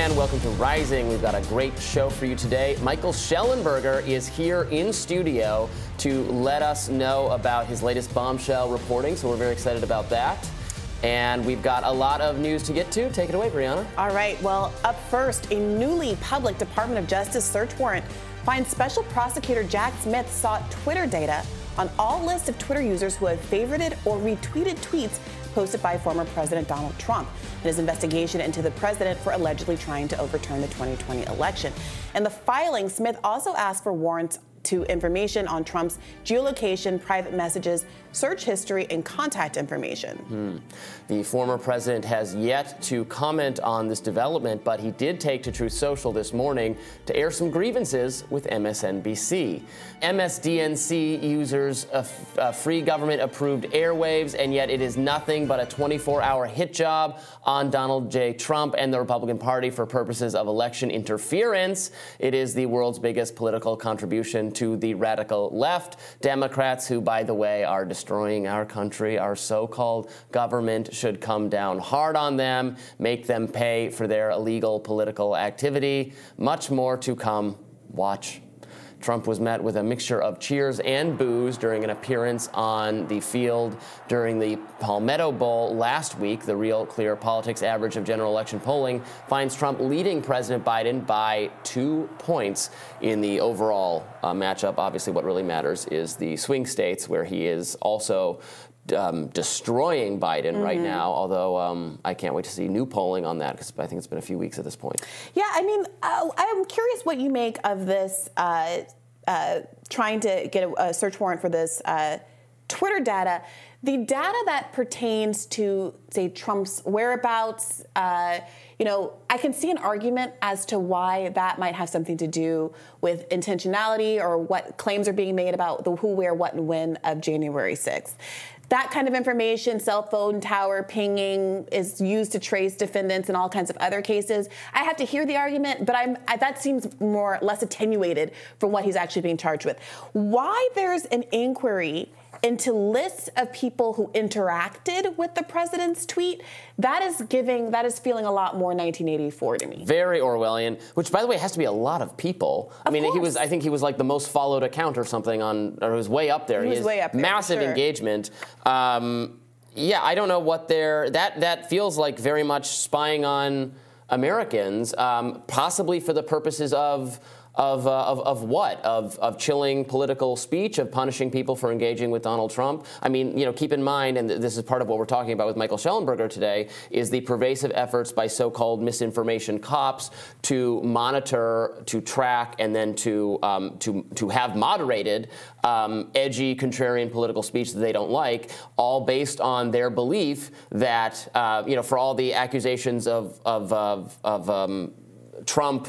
and welcome to Rising. We've got a great show for you today. Michael Shellenberger is here in studio to let us know about his latest bombshell reporting, so we're very excited about that. And we've got a lot of news to get to. Take it away, Briahna. All right. Well, up first, a newly public Department of Justice search warrant finds special prosecutor Jack Smith sought Twitter data on all lists of Twitter users who have favorited or retweeted tweets posted by former President Donald Trump in his investigation into the president for allegedly trying to overturn the 2020 election. In the filing, Smith also asked for warrants to information on Trump's geolocation, private messages, search history, and contact information. Hmm. The former president has yet to comment on this development, but he did take to Truth Social this morning to air some grievances with MSNBC. MSDNC users free government approved airwaves, and yet it is nothing but a 24 hour hit job on Donald J. Trump and the Republican Party for purposes of election interference. It is the world's biggest political contribution to the radical left. Democrats, who, by the way, are destroying our country, our so called government, should come down hard on them, make them pay for their illegal political activity. Much more to come. Watch. Trump was met with a mixture of cheers and boos during an appearance on the field during the Palmetto Bowl last week. The Real Clear Politics average of general election polling finds Trump leading President Biden by two points in the overall uh, matchup. Obviously, what really matters is the swing states, where he is also um, destroying Biden mm-hmm. right now, although um, I can't wait to see new polling on that because I think it's been a few weeks at this point. Yeah, I mean, uh, I'm curious what you make of this uh, uh, trying to get a, a, search warrant for this uh, Twitter data. The data that pertains to, say, Trump's whereabouts, uh, you know, I can see an argument as to why that might have something to do with intentionality or what claims are being made about the who, where, what, and when of January 6th that kind of information, cell phone tower pinging, is used to trace defendants in all kinds of other cases. I have to hear the argument, but I'm that seems more less attenuated from what he's actually being charged with. Why there's an inquiry into lists of people who interacted with the president's tweet, that is giving, that is feeling a lot more 1984 to me. Very Orwellian, which by the way has to be a lot of people. Of I mean, course. he was, I think he was like the most followed account or something on, or was way up there. He was way up there. Massive sure. engagement. Um, yeah, I don't know what they're, that, that feels like very much spying on Americans, um, possibly for the purposes of, of, uh, of, of, what? Of, of chilling political speech, of punishing people for engaging with Donald Trump? I mean, you know, keep in mind, and this is part of what we're talking about with Michael Shellenberger today, is the pervasive efforts by so-called misinformation cops to monitor, to track, and then to, um, to, to have moderated um, edgy, contrarian political speech that they don't like, all based on their belief that, uh, you know, for all the accusations of, of, of, of um, Trump,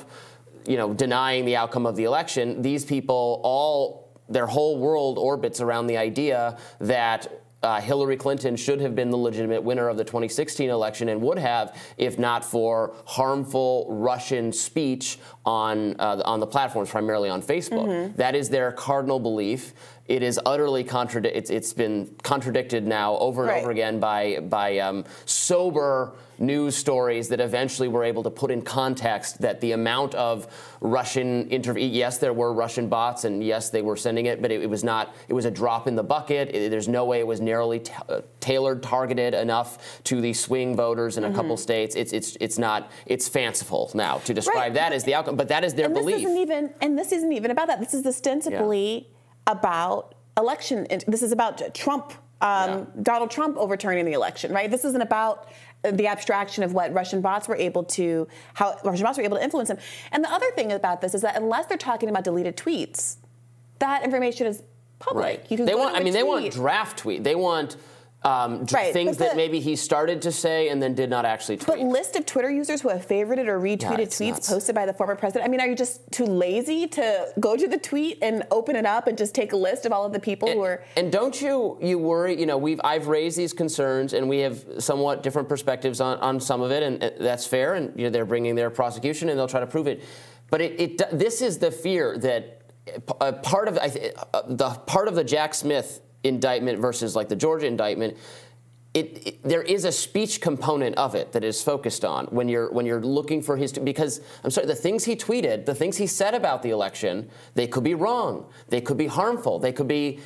you know, denying the outcome of the election, these people all their whole world orbits around the idea that uh, Hillary Clinton should have been the legitimate winner of the 2016 election and would have if not for harmful Russian speech on uh, on the platforms, primarily on Facebook. Mm-hmm. That is their cardinal belief. It is utterly contradicted. It's, it's been contradicted now over and right. over again by by um, sober news stories that eventually were able to put in context that the amount of Russian interview. Yes, there were Russian bots, and yes, they were sending it, but it, it was not. It was a drop in the bucket. It, there's no way it was narrowly uh, tailored, targeted enough to the swing voters in a mm-hmm. couple states. It's it's it's not. It's fanciful now to describe right. that as the outcome, but that is their and belief. This isn't even, and this isn't even about that. This is ostensibly yeah. about election. This is about Trump um, yeah. Donald Trump overturning the election, right? This isn't about the abstraction of what Russian bots were able to, how Russian bots were able to influence him. And the other thing about this is that unless they're talking about deleted tweets, that information is public. Right. they want. I mean, tweet. they want draft tweet. They want um, right, things the, that maybe he started to say and then did not actually tweet. But list of Twitter users who have favorited or retweeted yeah, tweets nuts. posted by the former president. I mean, are you just too lazy to go to the tweet and open it up and just take a list of all of the people and, who are? And don't you you worry? You know, we've I've raised these concerns and we have somewhat different perspectives on, on some of it, and that's fair. And you know, they're bringing their prosecution and they'll try to prove it. But it, it this is the fear that part of I, uh, the part of the Jack Smith indictment versus like the Georgia indictment it, it, there is a speech component of it that is focused on when you're when you're looking for his because I'm sorry the things he tweeted the things he said about the election they could be wrong they could be harmful they could be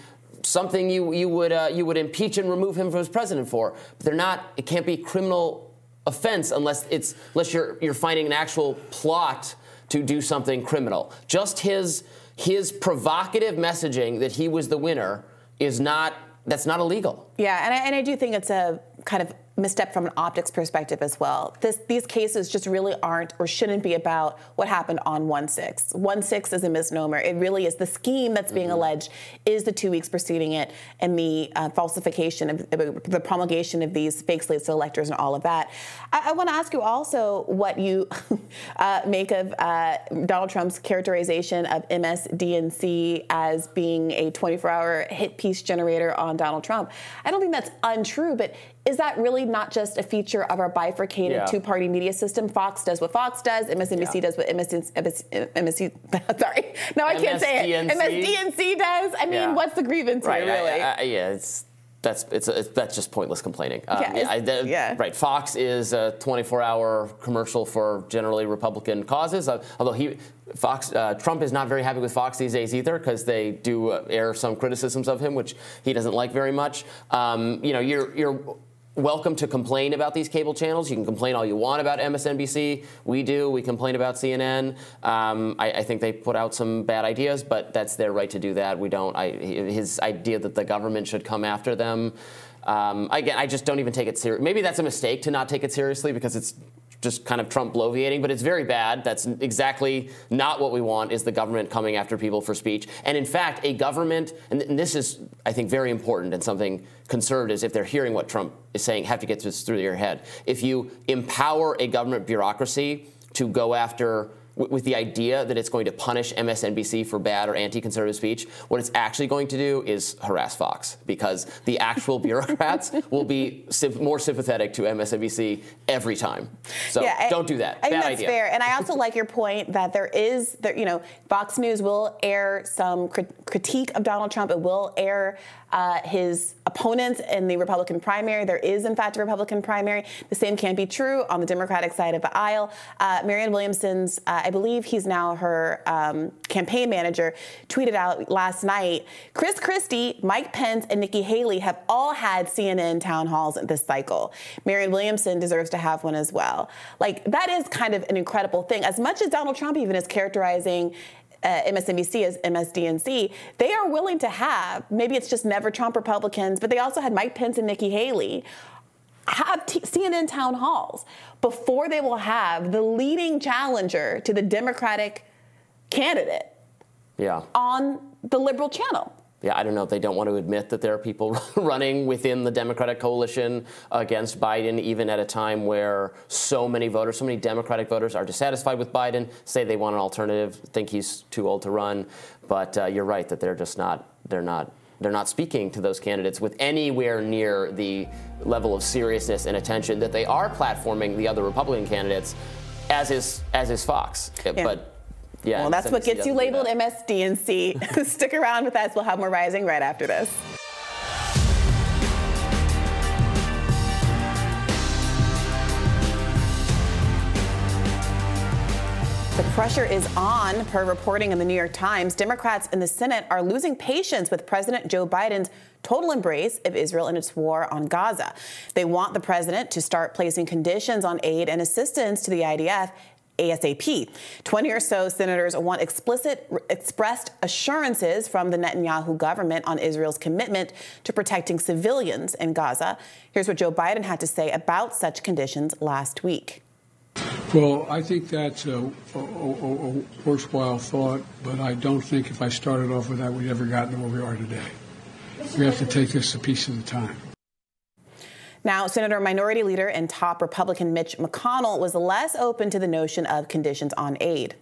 something you you would uh, you would impeach and remove him from his president for. But they're not it can't be criminal offense unless it's unless you're you're finding an actual plot to do something criminal. Just his his provocative messaging that he was the winner is not that's not illegal. Yeah, and I, and I do think it's a kind of misstep from an optics perspective as well. This, these cases just really aren't or shouldn't be about what happened on 1 6. 1 6 is a misnomer. It really is the scheme that's being mm-hmm. alleged is the two weeks preceding it and the uh, falsification of uh, the promulgation of these fake slates to electors and all of that. I, I want to ask you also what you uh, make of uh, Donald Trump's characterization of MSDNC as being a 24 hour hit piece generator on Donald Trump. I don't think that's untrue, but is that really not just a feature of our bifurcated yeah. two-party media system? Fox does what Fox does, MSNBC yeah. does what MSNBC, MSC, sorry, no, I can't say it. MSDNC does. I mean, yeah. what's the grievance right. here, really? I, I, yeah, it's that's it's, it's, that's just pointless complaining. Um, yeah, I, the, yeah, Right. Fox is a 24-hour commercial for generally Republican causes. Uh, although he, Fox, uh, Trump is not very happy with Fox these days either because they do uh, air some criticisms of him, which he doesn't like very much. Um, you know, you're you're welcome to complain about these cable channels. You can complain all you want about MSNBC. We do. We complain about CNN. Um, I, I, think they put out some bad ideas, but that's their right to do that. We don't. I, his idea that the government should come after them. Um, again, I just don't even take it seriously. Maybe that's a mistake to not take it seriously because it's just kind of Trump bloviating, but it's very bad. That's exactly not what we want is the government coming after people for speech. And in fact, a government, and this is, I think, very important and something conservatives, if they're hearing what Trump is saying, have to get this through their head. If you empower a government bureaucracy to go after with the idea that it's going to punish MSNBC for bad or anti-conservative speech, what it's actually going to do is harass Fox because the actual bureaucrats will be more sympathetic to MSNBC every time. So yeah, I, don't do that. I bad think that's idea. fair, and I also like your point that there is, there, you know, Fox News will air some crit- critique of Donald Trump. It will air uh, his opponents in the Republican primary. There is, in fact, a Republican primary. The same can't be true on the Democratic side of the aisle. Uh, Marianne Williamson's, uh, I believe he's now her um, campaign manager, tweeted out last night Chris Christie, Mike Pence, and Nikki Haley have all had CNN town halls this cycle. Marianne Williamson deserves to have one as well. Like, that is kind of an incredible thing. As much as Donald Trump even is characterizing uh, MSNBC as MSDNC, they are willing to have, maybe it's just never Trump Republicans, but they also had Mike Pence and Nikki Haley have t- CNN town halls before they will have the leading challenger to the Democratic candidate yeah. on the liberal channel yeah, I don't know if they don't want to admit that there are people running within the Democratic coalition against Biden, even at a time where so many voters, so many Democratic voters are dissatisfied with Biden, say they want an alternative, think he's too old to run. But uh, you're right that they're just not, they're not they're not speaking to those candidates with anywhere near the level of seriousness and attention that they are platforming the other Republican candidates, as is as is Fox. Yeah. But yeah, well, that's what gets you labeled MSDNC. Stick around with us. We'll have more rising right after this. Pressure is on, per reporting in the New York Times. Democrats in the Senate are losing patience with President Joe Biden's total embrace of Israel and its war on Gaza. They want the president to start placing conditions on aid and assistance to the IDF ASAP. 20 or so senators want explicit expressed assurances from the Netanyahu government on Israel's commitment to protecting civilians in Gaza. Here's what Joe Biden had to say about such conditions last week. Well, I think that's a, a, a, worthwhile thought, but I don't think if I started off with that, we'd ever gotten to where we are today. We have to take this a piece at a time. Now, Senator Minority Leader and top Republican Mitch McConnell was less open to the notion of conditions on aid.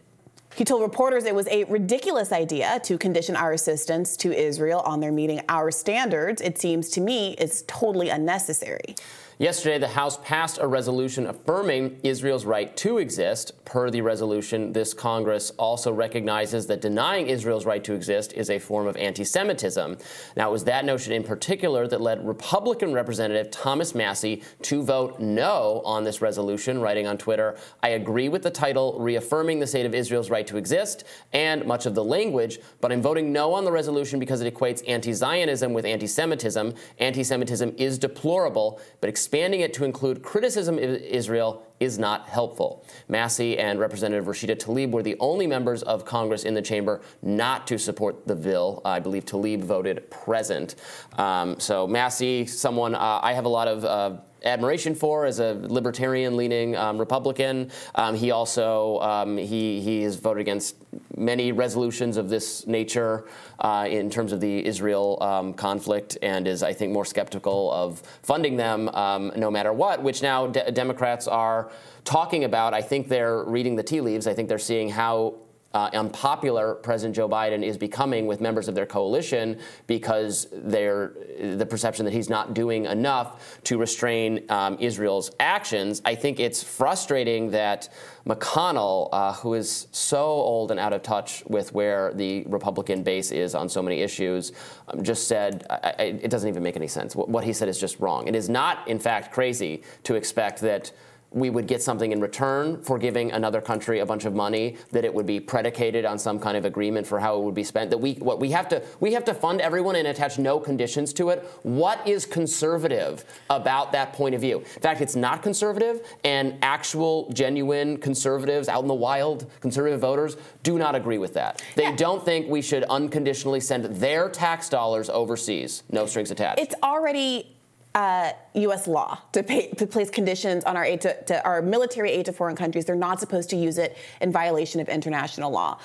He told reporters it was a ridiculous idea to condition our assistance to Israel on their meeting our standards. It seems to me it's totally unnecessary. Yesterday, the House passed a resolution affirming Israel's right to exist. Per the resolution, this Congress also recognizes that denying Israel's right to exist is a form of anti Semitism. Now, it was that notion in particular that led Republican Representative Thomas Massie to vote no on this resolution, writing on Twitter I agree with the title reaffirming the state of Israel's right to exist and much of the language, but I'm voting no on the resolution because it equates anti Zionism with anti Semitism. Anti Semitism is deplorable, but expanding it to include criticism of Israel is not helpful. Massie and Representative Rashida Tlaib were the only members of Congress in the chamber not to support the bill. I believe Tlaib voted present. Um, so Massie, someone uh, I have a lot of. Uh, admiration for as a libertarian-leaning um, Republican. Um, he also um, he he has voted against many resolutions of this nature uh, in terms of the Israel um, conflict, and is I think more skeptical of funding them um, no matter what. Which now de- Democrats are talking about. I think they're reading the tea leaves. I think they're seeing how uh, unpopular President Joe Biden is becoming with members of their coalition because they're the perception that he's not doing enough to restrain um, Israel's actions. I think it's frustrating that McConnell, uh, who is so old and out of touch with where the Republican base is on so many issues, um, just said I, I, it doesn't even make any sense. What, what he said is just wrong. It is not, in fact, crazy to expect that we would get something in return for giving another country a bunch of money that it would be predicated on some kind of agreement for how it would be spent that we what we have to we have to fund everyone and attach no conditions to it. What is conservative about that point of view? In fact it's not conservative and actual genuine conservatives out in the wild conservative voters do not agree with that. They yeah. don't think we should unconditionally send their tax dollars overseas. No strings attached. It's already uh, U.S. law to, pay, to place conditions on our aid to, to, our military aid to foreign countries. They're not supposed to use it in violation of international law.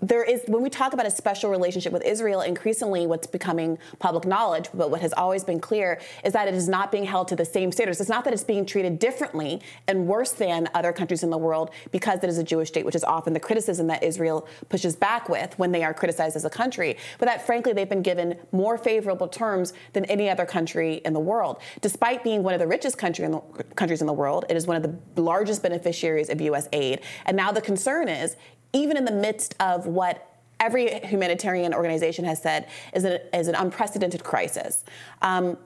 There is when we talk about a special relationship with Israel, increasingly what's becoming public knowledge, but what has always been clear is that it is not being held to the same standards. It's not that it's being treated differently and worse than other countries in the world because it is a Jewish state, which is often the criticism that Israel pushes back with when they are criticized as a country. But that frankly they've been given more favorable terms than any other country in the world, despite despite being one of the richest country in the, countries in the world, it is one of the largest beneficiaries of U.S. aid. And now the concern is, even in the midst of what every humanitarian organization has said is, is an unprecedented crisis. Um,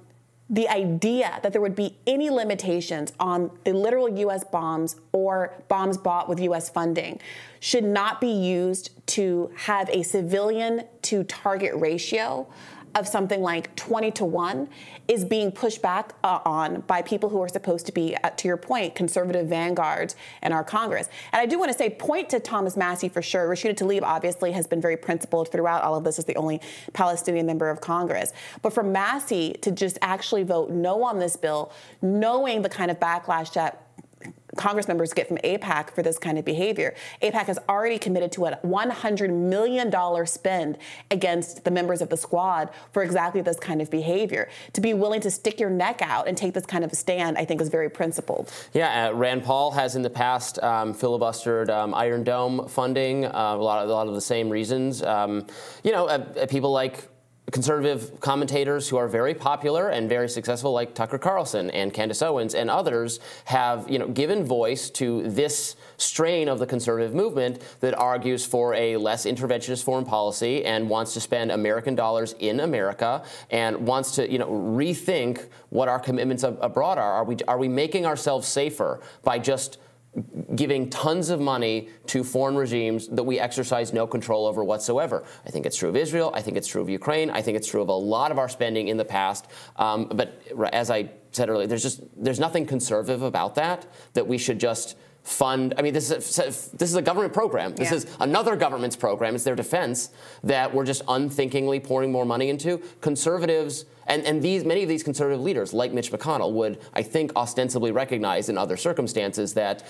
the idea that there would be any limitations on the literal US bombs or bombs bought with US funding should not be used to have a civilian to target ratio of something like 20 to 1 is being pushed back uh, on by people who are supposed to be, uh, to your point, conservative vanguards in our Congress. And I do want to say, point to Thomas Massie for sure. Rashida Tlaib obviously has been very principled throughout all of this as the only Palestinian member of Congress. But for Massie to just actually vote no on this bill, knowing the kind of backlash that Congress members get from AIPAC for this kind of behavior. AIPAC has already committed to a $100 million spend against the members of the squad for exactly this kind of behavior. To be willing to stick your neck out and take this kind of a stand, I think, is very principled. Yeah, uh, Rand Paul has in the past um, filibustered um, Iron Dome funding, uh, a, lot of, a lot of the same reasons. Um, you know, uh, uh people like conservative commentators who are very popular and very successful, like Tucker Carlson and Candace Owens and others, have you know given voice to this strain of the conservative movement that argues for a less interventionist foreign policy and wants to spend American dollars in America and wants to you know rethink what our commitments abroad are. Are we are we making ourselves safer by just giving tons of money to foreign regimes that we exercise no control over whatsoever. I think it's true of Israel. I think it's true of Ukraine. I think it's true of a lot of our spending in the past. Um, but as I said earlier, there's just there's nothing conservative about that. That we should just fund. I mean, this is a, this is a government program. This yeah. is another government's program. It's their defense that we're just unthinkingly pouring more money into. Conservatives and, and these many of these conservative leaders, like Mitch McConnell, would I think ostensibly recognize in other circumstances that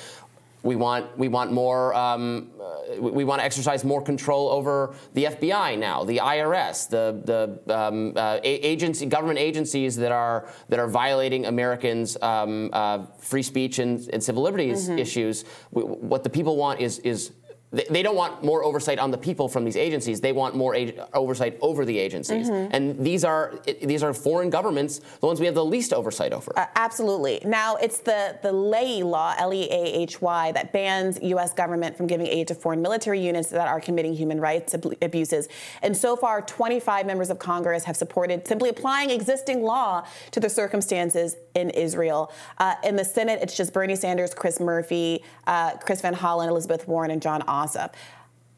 we want we want more um, uh, we want to exercise more control over the FBI now, the IRS, the the um, uh, agency government agencies that are that are violating Americans' um, uh, free speech and, and civil liberties mm-hmm. issues. We, what the people want is is they don't want more oversight on the people from these agencies. They want more ag- oversight over the agencies. Mm-hmm. And these are these are foreign governments, the ones we have the least oversight over. Uh, absolutely. Now it's the the Leahy law, L E A H Y, that bans U.S. government from giving aid to foreign military units that are committing human rights ab- abuses. And so far, 25 members of Congress have supported simply applying existing law to the circumstances in Israel. Uh, in the Senate, it's just Bernie Sanders, Chris Murphy, uh, Chris Van Hollen, Elizabeth Warren, and John. Ossoff.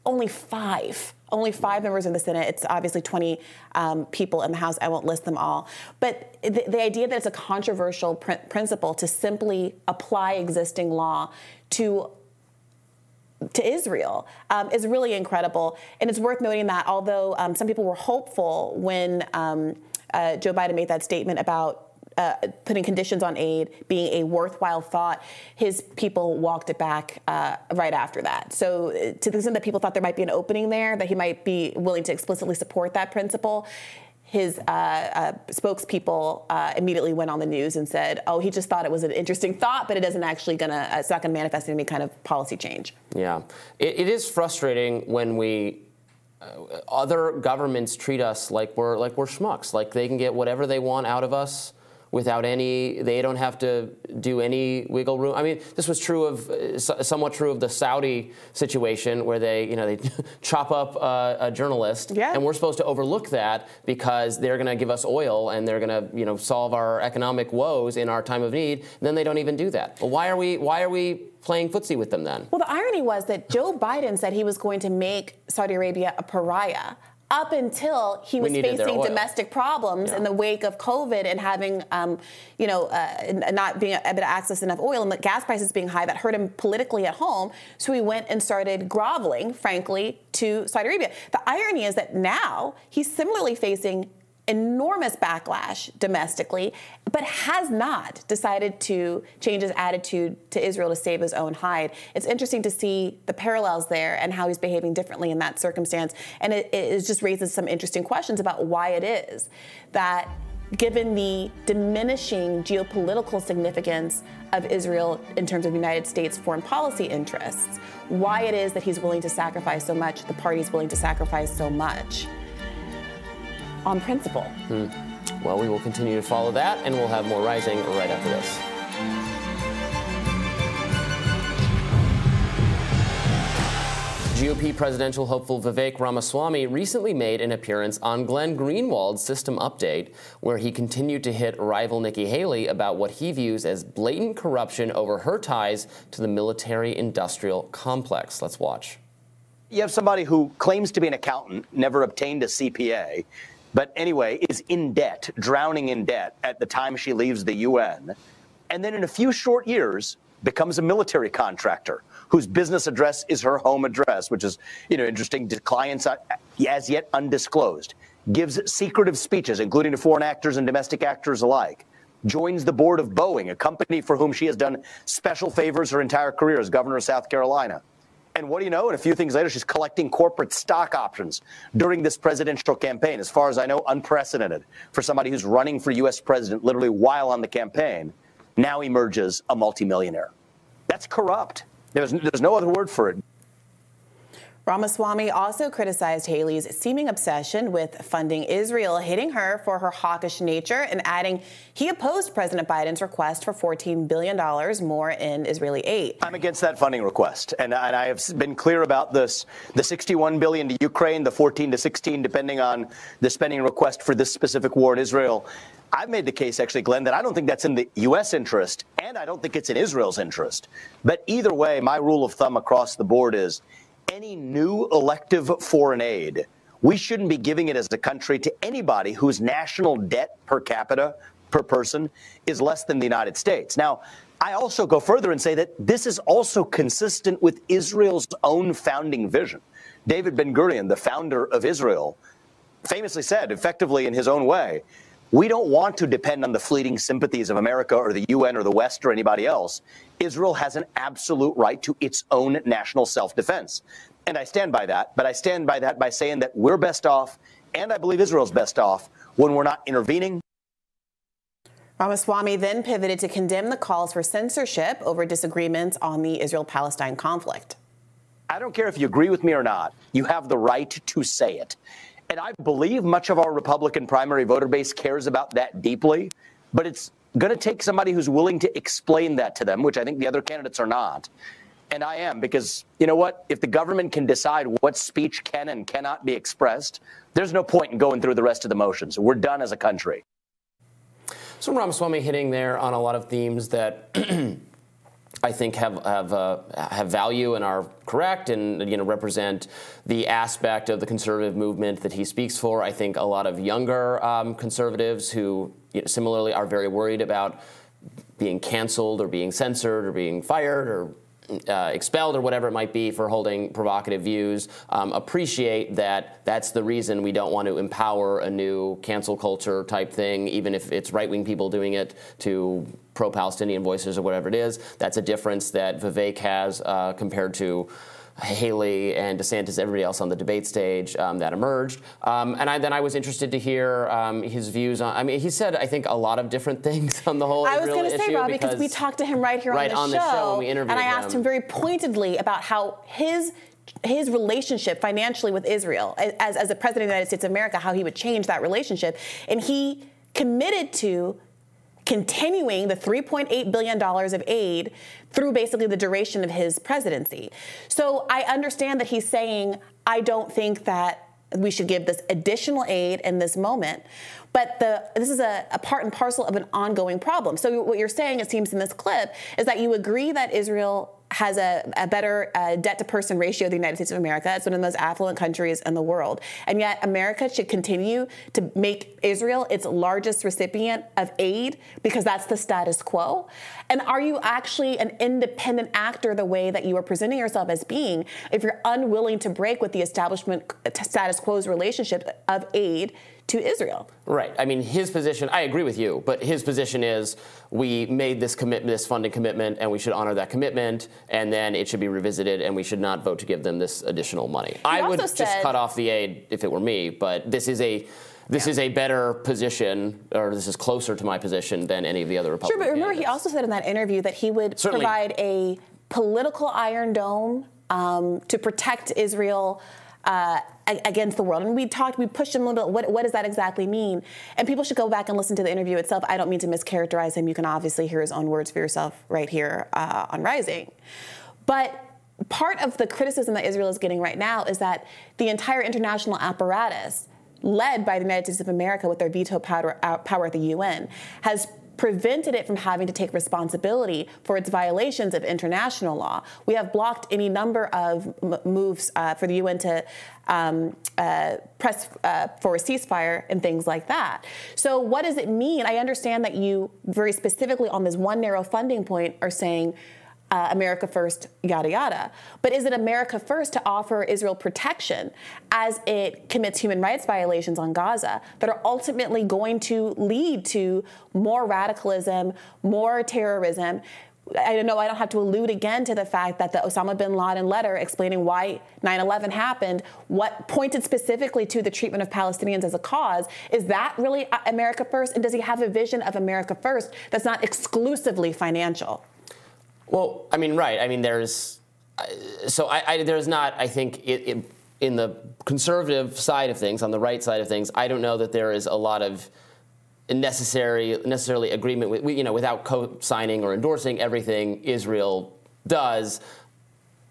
Only five, only five members in the Senate. It's obviously 20 um, people in the House. I won't list them all. But the, the idea that it's a controversial pr- principle to simply apply existing law to to Israel um, is really incredible. And it's worth noting that although um, some people were hopeful when um, uh, Joe Biden made that statement about uh, putting conditions on aid being a worthwhile thought, his people walked it back uh, right after that. So, uh, to the extent that people thought there might be an opening there, that he might be willing to explicitly support that principle, his uh, uh, spokespeople uh, immediately went on the news and said, "Oh, he just thought it was an interesting thought, but it isn't actually gonna. it's not gonna manifest any kind of policy change." Yeah, it, it is frustrating when we uh, other governments treat us like we're like we're schmucks, like they can get whatever they want out of us without any, they don't have to do any wiggle room. I mean, this was true of, uh, somewhat true of the Saudi situation where they, you know, they chop up uh, a journalist, yeah. and we're supposed to overlook that because they're going to give us oil and they're going to, you know, solve our economic woes in our time of need. then they don't even do that. Well, why are we? Why are we playing footsie with them then? Well, the irony was that Joe Biden said he was going to make Saudi Arabia a pariah up until he was facing domestic problems yeah. in the wake of COVID and having, um, you know, uh, not being able to access enough oil and the gas prices being high that hurt him politically at home. So he went and started groveling, frankly, to Saudi Arabia. The irony is that now he's similarly facing enormous backlash domestically, but has not decided to change his attitude to Israel to save his own hide. It's interesting to see the parallels there and how he's behaving differently in that circumstance. And it, it just raises some interesting questions about why it is that given the diminishing geopolitical significance of Israel in terms of United States foreign policy interests, why it is that he's willing to sacrifice so much, the party's willing to sacrifice so much on principle. Hmm. Well, we will continue to follow that, and we'll have more rising right after this. GOP presidential hopeful Vivek Ramaswamy recently made an appearance on Glenn Greenwald's System Update, where he continued to hit rival Nikki Haley about what he views as blatant corruption over her ties to the military industrial complex. Let's watch. You have somebody who claims to be an accountant, never obtained a CPA, but anyway, is in debt, drowning in debt at the time she leaves the UN. And then in a few short years, becomes a military contractor whose business address is her home address, which is, you know, interesting to clients as yet undisclosed. Gives secretive speeches, including to foreign actors and domestic actors alike. Joins the board of Boeing, a company for whom she has done special favors her entire career as governor of South Carolina. And what do you know? And a few things later, she's collecting corporate stock options during this presidential campaign. As far as I know, unprecedented for somebody who's running for U.S. president literally while on the campaign. Now emerges a multimillionaire. That's corrupt. There's, there's no other word for it. Ramaswamy also criticized Haley's seeming obsession with funding Israel, hitting her for her hawkish nature and adding he opposed President Biden's request for $14 billion more in Israeli aid. I'm against that funding request, and, and I have been clear about this. The 61 billion to Ukraine, the 14 to 16, depending on the spending request for this specific war in Israel. I've made the case, actually, Glenn, that I don't think that's in the U.S. interest, and I don't think it's in Israel's interest. But either way, my rule of thumb across the board is any new elective foreign aid, we shouldn't be giving it as a country to anybody whose national debt per capita per person is less than the United States. Now, I also go further and say that this is also consistent with Israel's own founding vision. David Ben Gurion, the founder of Israel, famously said, effectively in his own way, we don't want to depend on the fleeting sympathies of America or the UN or the West or anybody else. Israel has an absolute right to its own national self defense. And I stand by that, but I stand by that by saying that we're best off, and I believe Israel's best off, when we're not intervening. Ramaswamy then pivoted to condemn the calls for censorship over disagreements on the Israel Palestine conflict. I don't care if you agree with me or not, you have the right to say it. And I believe much of our Republican primary voter base cares about that deeply, but it's going to take somebody who's willing to explain that to them, which I think the other candidates are not. And I am, because you know what? If the government can decide what speech can and cannot be expressed, there's no point in going through the rest of the motions. We're done as a country. So Ramaswamy hitting there on a lot of themes that I think have have uh, have value and are correct and you know represent the aspect of the conservative movement that he speaks for. I think a lot of younger um, conservatives who you know, similarly are very worried about being canceled or being censored or being fired or uh, expelled or whatever it might be for holding provocative views um, appreciate that that's the reason we don't want to empower a new cancel culture type thing, even if it's right wing people doing it to pro Palestinian voices or whatever it is. That's a difference that Vivek has uh, compared to. Haley and DeSantis, everybody else on the debate stage um, that emerged. Um, and I, then I was interested to hear um, his views on. I mean, he said I think a lot of different things on the whole. I was going to say, Rob, because, because, we talked to him right here right on, the, on show, the show, and we interviewed and I asked him, him very pointedly about how his his relationship financially with Israel as, as the president of the United States of America, how he would change that relationship. And he committed to continuing the $3.8 billion of aid through basically the duration of his presidency. So I understand that he's saying, I don't think that we should give this additional aid in this moment. But the, this is a, a, part and parcel of an ongoing problem. So what you're saying, it seems in this clip, is that you agree that Israel has a, a better uh, debt to person ratio than the United States of America. It's one of the most affluent countries in the world. And yet, America should continue to make Israel its largest recipient of aid because that's the status quo. And are you actually an independent actor the way that you are presenting yourself as being if you're unwilling to break with the establishment status quo's relationship of aid? To Israel. Right. I mean, his position, I agree with you, but his position is we made this commitment, this funding commitment, and we should honor that commitment, and then it should be revisited, and we should not vote to give them this additional money. He I would just cut off the aid if it were me, but this is a this yeah. is a better position, or this is closer to my position than any of the other Republicans. Sure, but remember, candidates. he also said in that interview that he would Certainly. provide a political iron dome um, to protect Israel uh, against the world. And we talked, we pushed him a little bit. What, what does that exactly mean? And people should go back and listen to the interview itself. I don't mean to mischaracterize him. You can obviously hear his own words for yourself right here uh, on Rising. But part of the criticism that Israel is getting right now is that the entire international apparatus, led by the United States of America with their veto power, uh, power at the UN, has prevented it from having to take responsibility for its violations of international law. We have blocked any number of moves uh, for the UN to um, uh, press uh, for a ceasefire and things like that. So, what does it mean? I understand that you very specifically on this one narrow funding point are saying uh, America first, yada yada. But is it America first to offer Israel protection as it commits human rights violations on Gaza that are ultimately going to lead to more radicalism, more terrorism? I don't know I don't have to allude again to the fact that the Osama bin Laden letter explaining why 9 11 happened, what pointed specifically to the treatment of Palestinians as a cause, is that really America first? And does he have a vision of America first that's not exclusively financial? Well, I mean, right. I mean, there's uh, so I, I there's not. I think it, it, in the conservative side of things, on the right side of things, I don't know that there is a lot of necessary necessarily agreement with you know without co-signing or endorsing everything Israel does.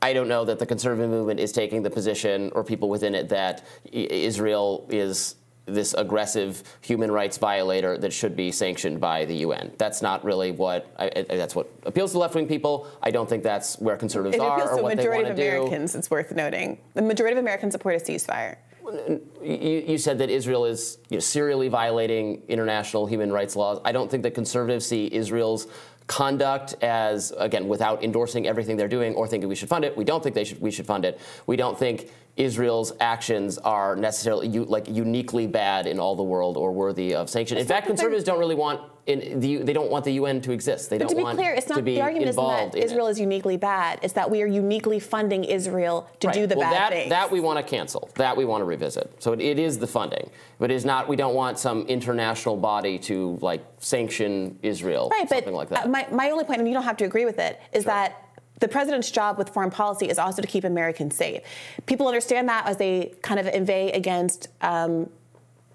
I don't know that the conservative movement is taking the position, or people within it, that Israel is this aggressive human rights violator that should be sanctioned by the UN. That's not really what I, I, that's what appeals to left-wing people. I don't think that's where conservatives it are or what they want to do. Majority of Americans, it's worth noting. The majority of Americans support a ceasefire. You, you said that Israel is you know, serially violating international human rights laws. I don't think that conservatives see Israel's conduct as again without endorsing everything they're doing or thinking we should fund it. We don't think they should. We should fund it. We don't think Israel's actions are necessarily like uniquely bad in all the world or worthy of sanction. In fact, conservatives don't really want in the, they don't want the UN to exist. They but don't to be want clear, it's not to be the argument involved isn't that Israel is uniquely bad. It's that we are uniquely funding Israel to right. do the well, bad that, things. That we want to cancel. That we want to revisit. So it, it is the funding, but it is not. We don't want some international body to like sanction Israel. Right, something but like that. Uh, my, my only point, and you don't have to agree with it, is Sure. that the president's job with foreign policy is also to keep Americans safe. People understand that as they kind of inveigh against um,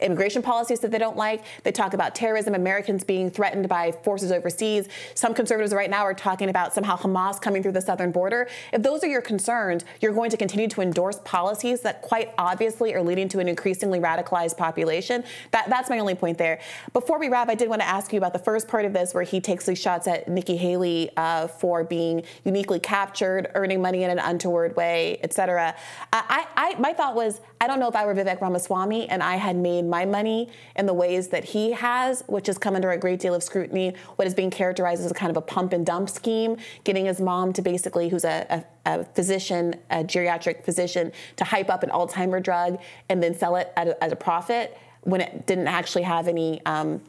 immigration policies that they don't like. They talk about terrorism, Americans being threatened by forces overseas. Some conservatives right now are talking about somehow Hamas coming through the southern border. If those are your concerns, you're going to continue to endorse policies that quite obviously are leading to an increasingly radicalized population. That, that's my only point there. Before we wrap, I did want to ask you about the first part of this where he takes these shots at Nikki Haley uh, for being uniquely captured, earning money in an untoward way, et cetera. I, I, my thought was, I don't know if I were Vivek Ramaswamy and I had made my money in the ways that he has, which has come under a great deal of scrutiny, what is being characterized as a kind of a pump and dump scheme, getting his mom to basically, who's a, a, a physician, a geriatric physician, to hype up an Alzheimer drug and then sell it at a, at a profit when it didn't actually have any um,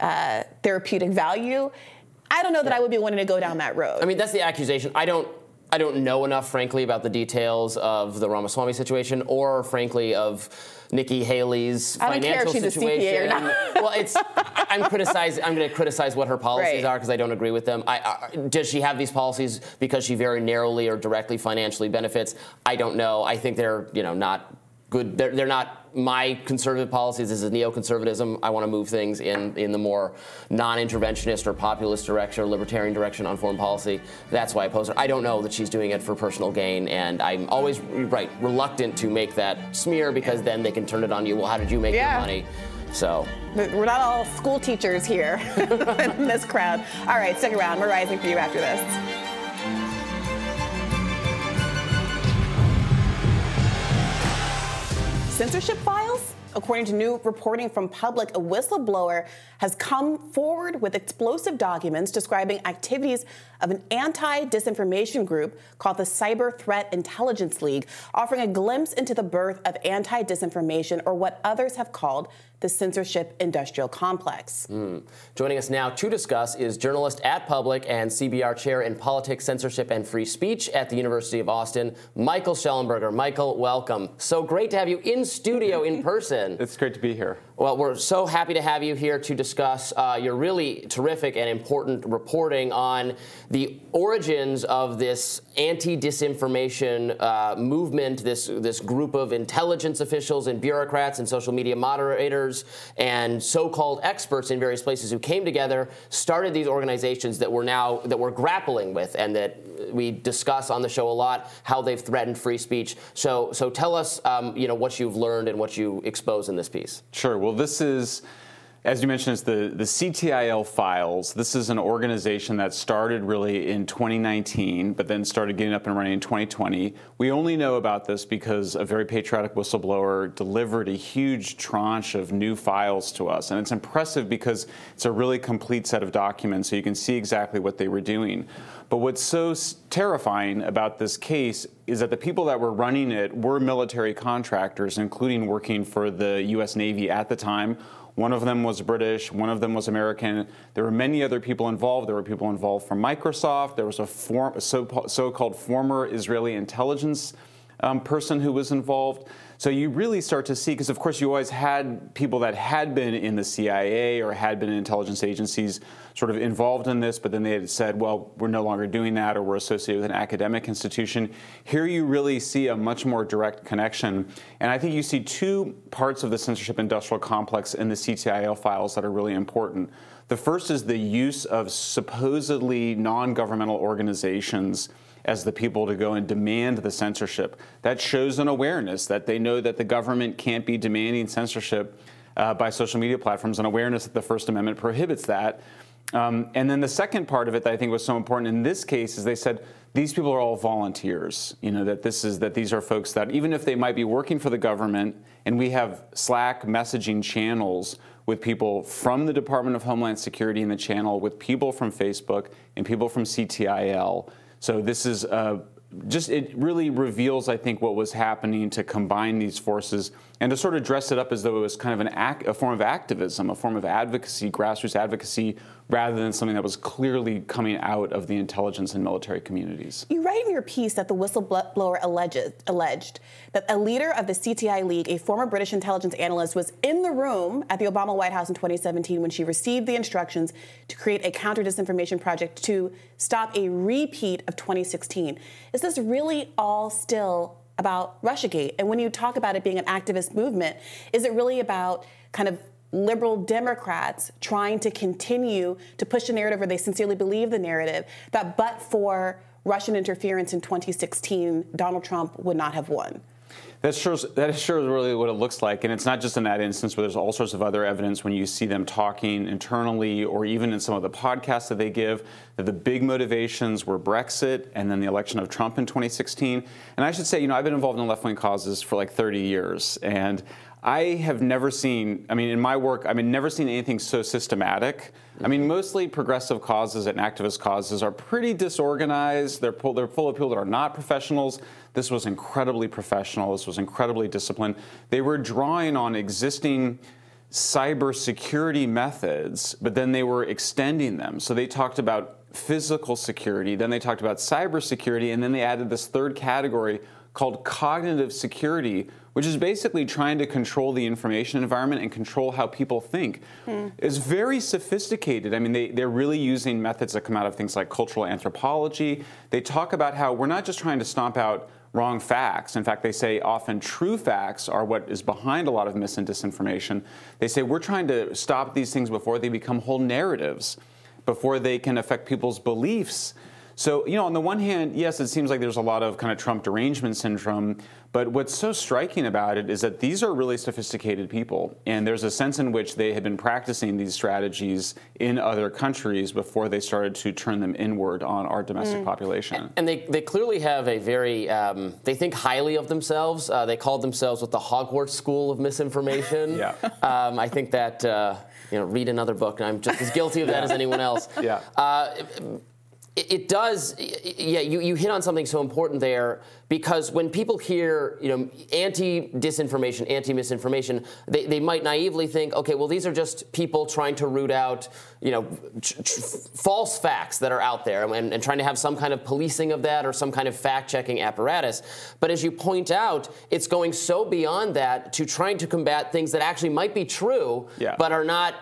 uh, therapeutic value. I don't know that I would be wanting to go down that road. I mean, that's the accusation. I don't I don't know enough, frankly, about the details of the Ramaswamy situation or, frankly, of Nikki Haley's financial situation. well, it's I'm criticizing. I'm going to criticize what her policies right. are because I don't agree with them. I, I, does she have these policies because she very narrowly or directly financially benefits? I don't know. I think they're you know not good. They're, they're not my conservative policies This is neoconservatism. I want to move things in, in the more non-interventionist or populist direction or libertarian direction on foreign policy. That's why I oppose her. I don't know that she's doing it for personal gain, and I'm always right reluctant to make that smear because then they can turn it on you. Well, how did you make yeah. your money? So we're not all school teachers here in this crowd. All right, stick around. We're rising for you after this. Censorship files? According to new reporting from Public, a whistleblower has come forward with explosive documents describing activities of an anti disinformation group called the Cyber Threat Intelligence League, offering a glimpse into the birth of anti disinformation, or what others have called the censorship industrial complex. Mm. Joining us now to discuss is journalist at Public and CBR chair in politics, censorship, and free speech at the University of Austin, Michael Shellenberger. Michael, welcome. So great to have you in studio in person. It's great to be here. Well, we're so happy to have you here to discuss uh, your really terrific and important reporting on the origins of this anti-disinformation uh, movement, this this group of intelligence officials and bureaucrats and social media moderators and so-called experts in various places who came together, started these organizations that we're now that we're grappling with and that we discuss on the show a lot how they've threatened free speech. So, so tell us, um, you know, what you've learned and what you expose in this piece. Sure. Well, this is as you mentioned, it's the, the CTIL files. This is an organization that started really in 2019, but then started getting up and running in 2020. We only know about this because a very patriotic whistleblower delivered a huge tranche of new files to us. And it's impressive because it's a really complete set of documents, so you can see exactly what they were doing. But what's so terrifying about this case is that the people that were running it were military contractors, including working for the U.S. Navy at the time one of them was British, one of them was American. There were many other people involved. There were people involved from Microsoft. There was a form, so, called former Israeli intelligence um, person who was involved. So you really start to see, because of course you always had people that had been in the CIA or had been in intelligence agencies sort of involved in this, but then they had said, well, we're no longer doing that or we're associated with an academic institution. Here you really see a much more direct connection. And I think you see two parts of the censorship industrial complex in the CTIL files that are really important. The first is the use of supposedly non governmental organizations as the people to go and demand the censorship. That shows an awareness that they know that the government can't be demanding censorship uh, by social media platforms, an awareness that the First Amendment prohibits that. Um, and then the second part of it that I think was so important in this case is they said these people are all volunteers. You know that this is that these are folks that even if they might be working for the government, and we have Slack messaging channels with people from the Department of Homeland Security in the channel, with people from Facebook and people from CTIL. So this is uh, just it really reveals, I think, what was happening to combine these forces and to sort of dress it up as though it was kind of an act, a form of activism, a form of advocacy, grassroots advocacy rather than something that was clearly coming out of the intelligence and military communities. You write in your piece that the whistleblower alleged, alleged that a leader of the CTI League, a former British intelligence analyst, was in the room at the Obama White House in 2017 when she received the instructions to create a counter disinformation project to stop a repeat of 2016. Is this really all still about Russiagate? And when you talk about it being an activist movement, is it really about kind of liberal Democrats trying to continue to push a narrative where they sincerely believe the narrative that but for Russian interference in 2016, Donald Trump would not have won. That shows that shows really what it looks like, and it's not just in that instance, but there's all sorts of other evidence when you see them talking internally, or even in some of the podcasts that they give, that the big motivations were Brexit and then the election of Trump in 2016. And I should say, you know, I've been involved in left-wing causes for like 30 years, and I have never seen, I mean, in my work, I mean, never seen anything so systematic. I mean, mm-hmm. mostly progressive causes and activist causes are pretty disorganized. They're, full, they're full of people that are not professionals. This was incredibly professional. This was incredibly disciplined. They were drawing on existing cybersecurity methods, but then they were extending them. So they talked about physical security, then they talked about cybersecurity, and then they added this third category called cognitive security, which is basically trying to control the information environment and control how people think. Hmm. It's very sophisticated. I mean, they, they're really using methods that come out of things like cultural anthropology. They talk about how we're not just trying to stomp out wrong facts. In fact, they say often true facts are what is behind a lot of mis and disinformation. They say we're trying to stop these things before they become whole narratives, before they can affect people's beliefs. So, you know, on the one hand, yes, it seems like there's a lot of kind of Trump derangement syndrome, but what's so striking about it is that these are really sophisticated people, and there's a sense in which they had been practicing these strategies in other countries before they started to turn them inward on our domestic mm. population. And they, they clearly have a very, um, they think highly of themselves. Uh, they called themselves with the Hogwarts School of Misinformation. yeah. Um, I think that, uh, you know, read another book. I'm just as guilty of that as anyone else. Yeah. Uh, it does yeah you, you hit on something so important there because when people hear you know anti-disinformation anti-misinformation they, they might naively think okay well these are just people trying to root out you know tr- tr- false facts that are out there and, and trying to have some kind of policing of that or some kind of fact-checking apparatus but as you point out it's going so beyond that to trying to combat things that actually might be true yeah. but are not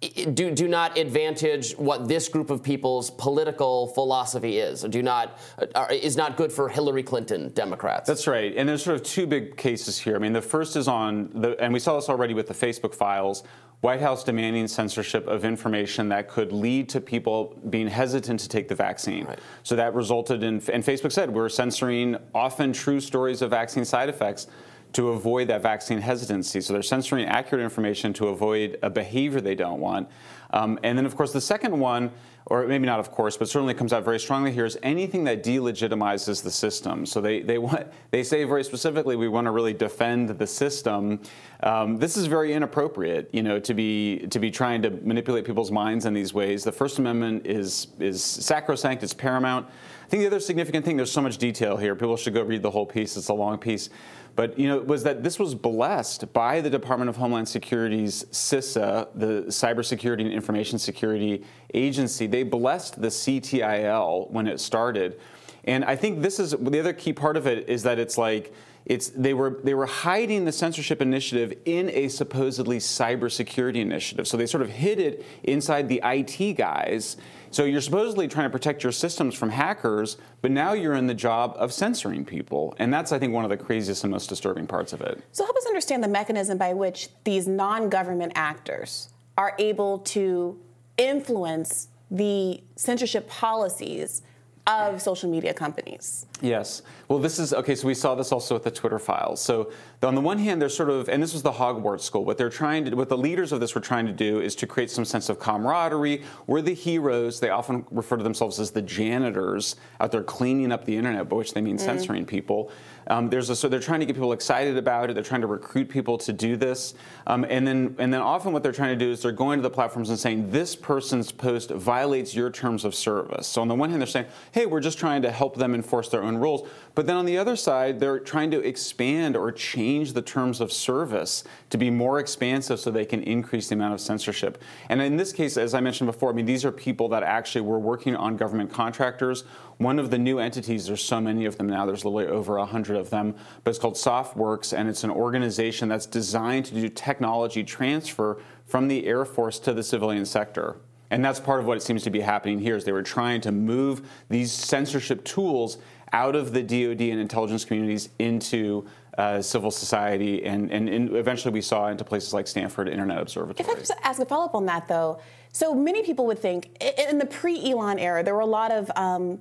do, do not advantage what this group of people's political philosophy is. Do not uh, is not good for Hillary Clinton Democrats. That's right. And there's sort of two big cases here. I mean, the first is on the, and we saw this already with the Facebook files. White House demanding censorship of information that could lead to people being hesitant to take the vaccine. Right. So that resulted in, and Facebook said we're censoring often true stories of vaccine side effects to avoid that vaccine hesitancy. So they're censoring accurate information to avoid a behavior they don't want. Um, and then, of course, the second one, or maybe not of course, but certainly comes out very strongly here, is anything that delegitimizes the system. So they, they, want, they say very specifically, we want to really defend the system. Um, this is very inappropriate, you know, to be, to be trying to manipulate people's minds in these ways. The First Amendment is, is sacrosanct, it's paramount. I think the other significant thing, there's so much detail here. People should go read the whole piece, it's a long piece but you know, was that this was blessed by the Department of Homeland Security's CISA, the Cybersecurity and Information Security Agency. They blessed the CTIL when it started, and I think this is the other key part of it is that it's like it's they were they were hiding the censorship initiative in a supposedly cybersecurity initiative. So they sort of hid it inside the IT guys so you're supposedly trying to protect your systems from hackers, but now you're in the job of censoring people. And that's, I think, one of the craziest and most disturbing parts of it. So help us understand the mechanism by which these non government actors are able to influence the censorship policies of social media companies. Yes. Well, this is okay. So we saw this also with the Twitter files. So on the one hand, they're sort of, and this was the Hogwarts School. What they're trying to, what the leaders of this were trying to do is to create some sense of camaraderie. We're the heroes. They often refer to themselves as the janitors out there cleaning up the internet, by which they mean mm. censoring people. Um, there's a, so they're trying to get people excited about it. They're trying to recruit people to do this, um, and then and then often what they're trying to do is they're going to the platforms and saying this person's post violates your terms of service. So on the one hand, they're saying, hey, we're just trying to help them enforce their own own rules. But then on the other side, they're trying to expand or change the terms of service to be more expansive so they can increase the amount of censorship. And in this case, as I mentioned before, I mean, these are people that actually were working on government contractors. One of the new entities, there's so many of them now, there's literally over 100 of them, but it's called Softworks, and it's an organization that's designed to do technology transfer from the Air Force to the civilian sector. And that's part of what it seems to be happening here is they were trying to move these censorship tools out of the DoD and intelligence communities into uh, civil society, and, and in, eventually we saw into places like Stanford Internet Observatory. If I could ask a follow up on that, though, so many people would think in the pre Elon era, there were a lot of um,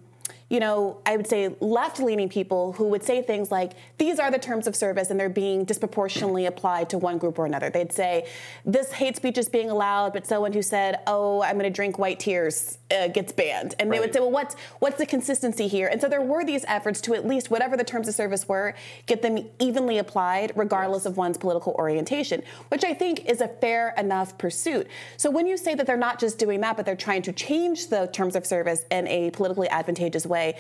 you know, I would say left leaning people who would say things like, these are the terms of service and they're being disproportionately applied to one group or another. They'd say, this hate speech is being allowed, but someone who said, oh, I'm going to drink white tears uh, gets banned. And right. they would say, well, what's, what's the consistency here? And so there were these efforts to at least, whatever the terms of service were, get them evenly applied regardless of one's political orientation, which I think is a fair enough pursuit. So when you say that they're not just doing that, but they're trying to change the terms of service in a politically advantageous way, way.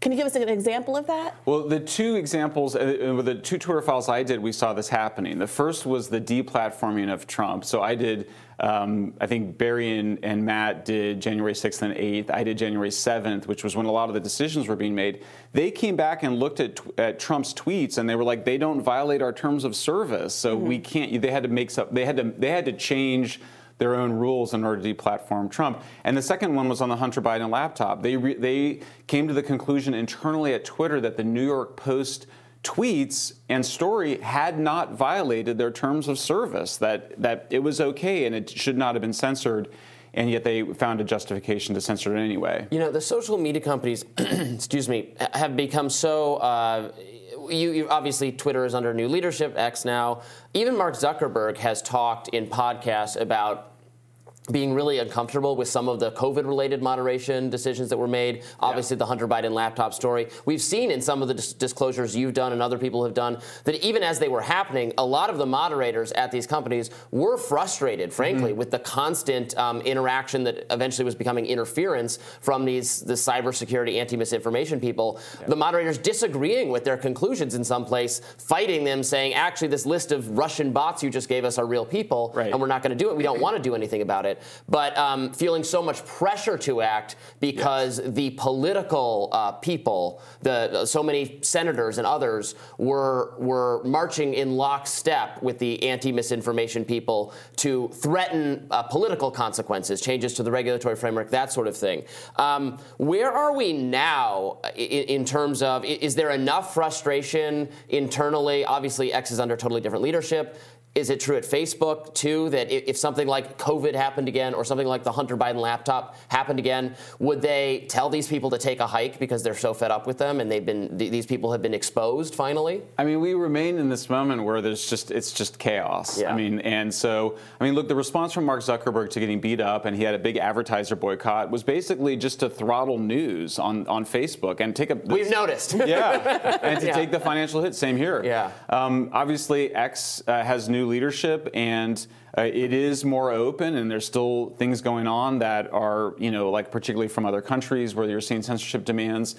Can you give us an example of that? Well, the two examples, uh, uh the two Twitter files I did, we saw this happening. The first was the deplatforming of Trump. So I did, um, I think Barry and, and, Matt did January 6th and 8th. I did January 7th, which was when a lot of the decisions were being made. They came back and looked at, at Trump's tweets, and they were like, they don't violate our terms of service, so mm-hmm. we can't. They had to make some. They had to. They had to change their own rules in order to deplatform Trump. And the second one was on the Hunter Biden laptop. They, re- they came to the conclusion internally at Twitter that the New York Post tweets and story had not violated their terms of service, that, that it was okay and it should not have been censored and yet they found a justification to censor it anyway. You know, the social media companies, excuse me, have become so. Uh, you, you, obviously Twitter is under new leadership, X now. Even Mark Zuckerberg has talked in podcasts about being really uncomfortable with some of the COVID related moderation decisions that were made. Obviously, yeah. the Hunter Biden laptop story. We've seen in some of the dis- disclosures you've done and other people have done that even as they were happening, a lot of the moderators at these companies were frustrated, frankly, mm-hmm. with the constant um, interaction that eventually was becoming interference from these the cybersecurity anti misinformation people. Yeah. The moderators disagreeing with their conclusions in some place, fighting them, saying, actually, this list of Russian bots you just gave us are real people, right. and we're not going to do it. We don't want to do anything about it but um, feeling so much pressure to act because yes. the political uh, people, the so many senators and others were were marching in lockstep with the anti-misinformation people to threaten uh, political consequences, changes to the regulatory framework, that sort of thing. Um, where are we now in, in terms of is there enough frustration internally? Obviously, X is under totally different leadership. Is it true at Facebook too that if something like COVID happened again or something like the Hunter Biden laptop happened again, would they tell these people to take a hike because they're so fed up with them and they've been these people have been exposed finally? I mean, we remain in this moment where there's just it's just chaos. Yeah. I mean, and so I mean, look, the response from Mark Zuckerberg to getting beat up and he had a big advertiser boycott was basically just to throttle news on on Facebook and take a. We've noticed. yeah, and to yeah. take the financial hit. Same here. Yeah. Um, obviously, X uh, has new new leadership and uh, it is more open and there's still things going on that are you know like particularly from other countries where you're seeing censorship demands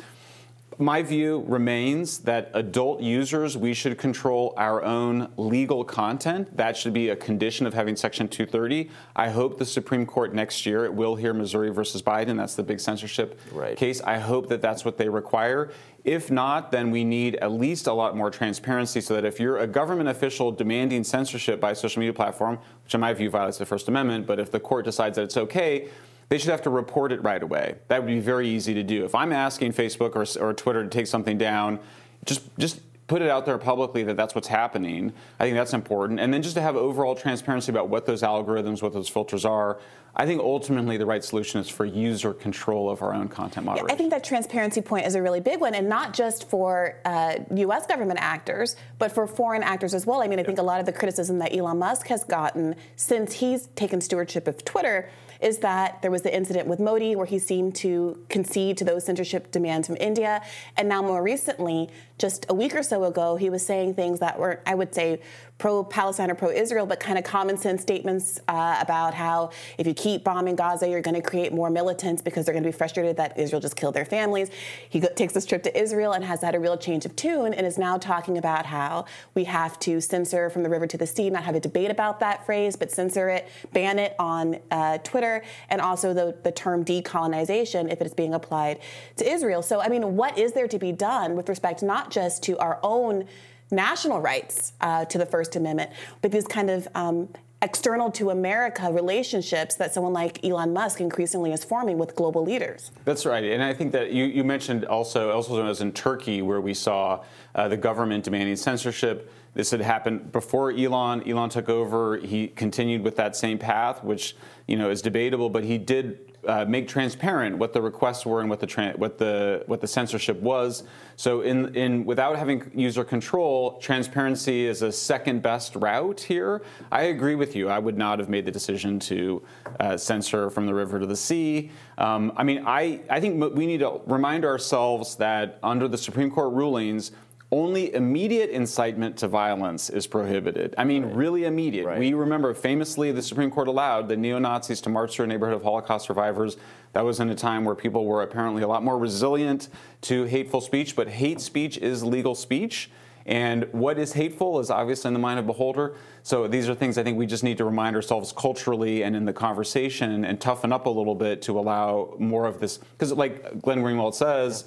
my view remains that adult users, we should control our own legal content. That should be a condition of having Section 230. I hope the Supreme Court next year it will hear Missouri versus Biden. That's the big censorship right. case. I hope that that's what they require. If not, then we need at least a lot more transparency so that if you're a government official demanding censorship by a social media platform, which in my view violates the First Amendment, but if the court decides that it's okay, they should have to report it right away. That would be very easy to do. If I'm asking Facebook or, or Twitter to take something down, just just put it out there publicly that that's what's happening. I think that's important. And then just to have overall transparency about what those algorithms, what those filters are. I think ultimately the right solution is for user control of our own content moderation. Yeah, I think that transparency point is a really big one, and not just for uh, U.S. government actors, but for foreign actors as well. I mean, I think a lot of the criticism that Elon Musk has gotten since he's taken stewardship of Twitter is that there was the incident with Modi where he seemed to concede to those censorship demands from India. And now, more recently, just a week or so ago, he was saying things that were, I would say, pro-Palestine or pro-Israel, but kind of common sense statements uh, about how if you keep bombing Gaza, you're going to create more militants because they're going to be frustrated that Israel just killed their families. He go- takes this trip to Israel and has had a real change of tune and is now talking about how we have to censor from the river to the sea, not have a debate about that phrase, but censor it, ban it on uh, Twitter, and also the, the term decolonization if it is being applied to Israel. So, I mean, what is there to be done with respect not just to our own national rights uh, to the First Amendment, but these kind of um, external to America relationships that someone like Elon Musk increasingly is forming with global leaders. That's right. And I think that you, you mentioned also, also as in Turkey, where we saw uh, the government demanding censorship. This had happened before Elon. Elon took over. He continued with that same path, which you know is debatable, but he did uh, make transparent what the requests were and what the tra- what the what the censorship was. So in in without having user control, transparency is a second best route here. I agree with you. I would not have made the decision to uh, censor from the river to the sea. Um, I mean, I I think we need to remind ourselves that under the Supreme Court rulings only immediate incitement to violence is prohibited. I mean, right. really immediate. Right. We remember famously the Supreme Court allowed the neo Nazis to march through a neighborhood of Holocaust survivors. That was in a time where people were apparently a lot more resilient to hateful speech, but hate speech is legal speech. And what is hateful is obviously in the mind of beholder. So these are things I think we just need to remind ourselves culturally and in the conversation and toughen up a little bit to allow more of this. Because, like Glenn Greenwald says,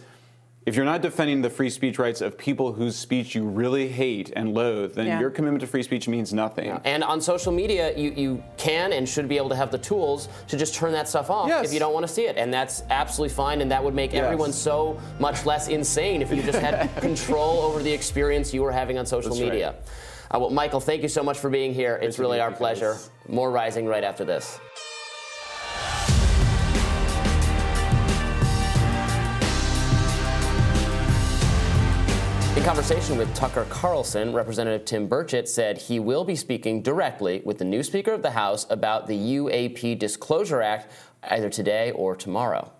if you're not defending the free speech rights of people whose speech you really hate and loathe, then yeah. your commitment to free speech means nothing. Yeah. And on social media, you, you can and should be able to have the tools to just turn that stuff off yes. if you don't want to see it. And that's absolutely fine. And that would make yes. everyone so much less insane if you just had control over the experience you were having on social that's media. Right. Uh, well, Michael, thank you so much for being here. It's really our pleasure. More Rising right after this. Conversation with Tucker Carlson, Representative Tim Burchett said he will be speaking directly with the new Speaker of the House about the UAP Disclosure Act either today or tomorrow.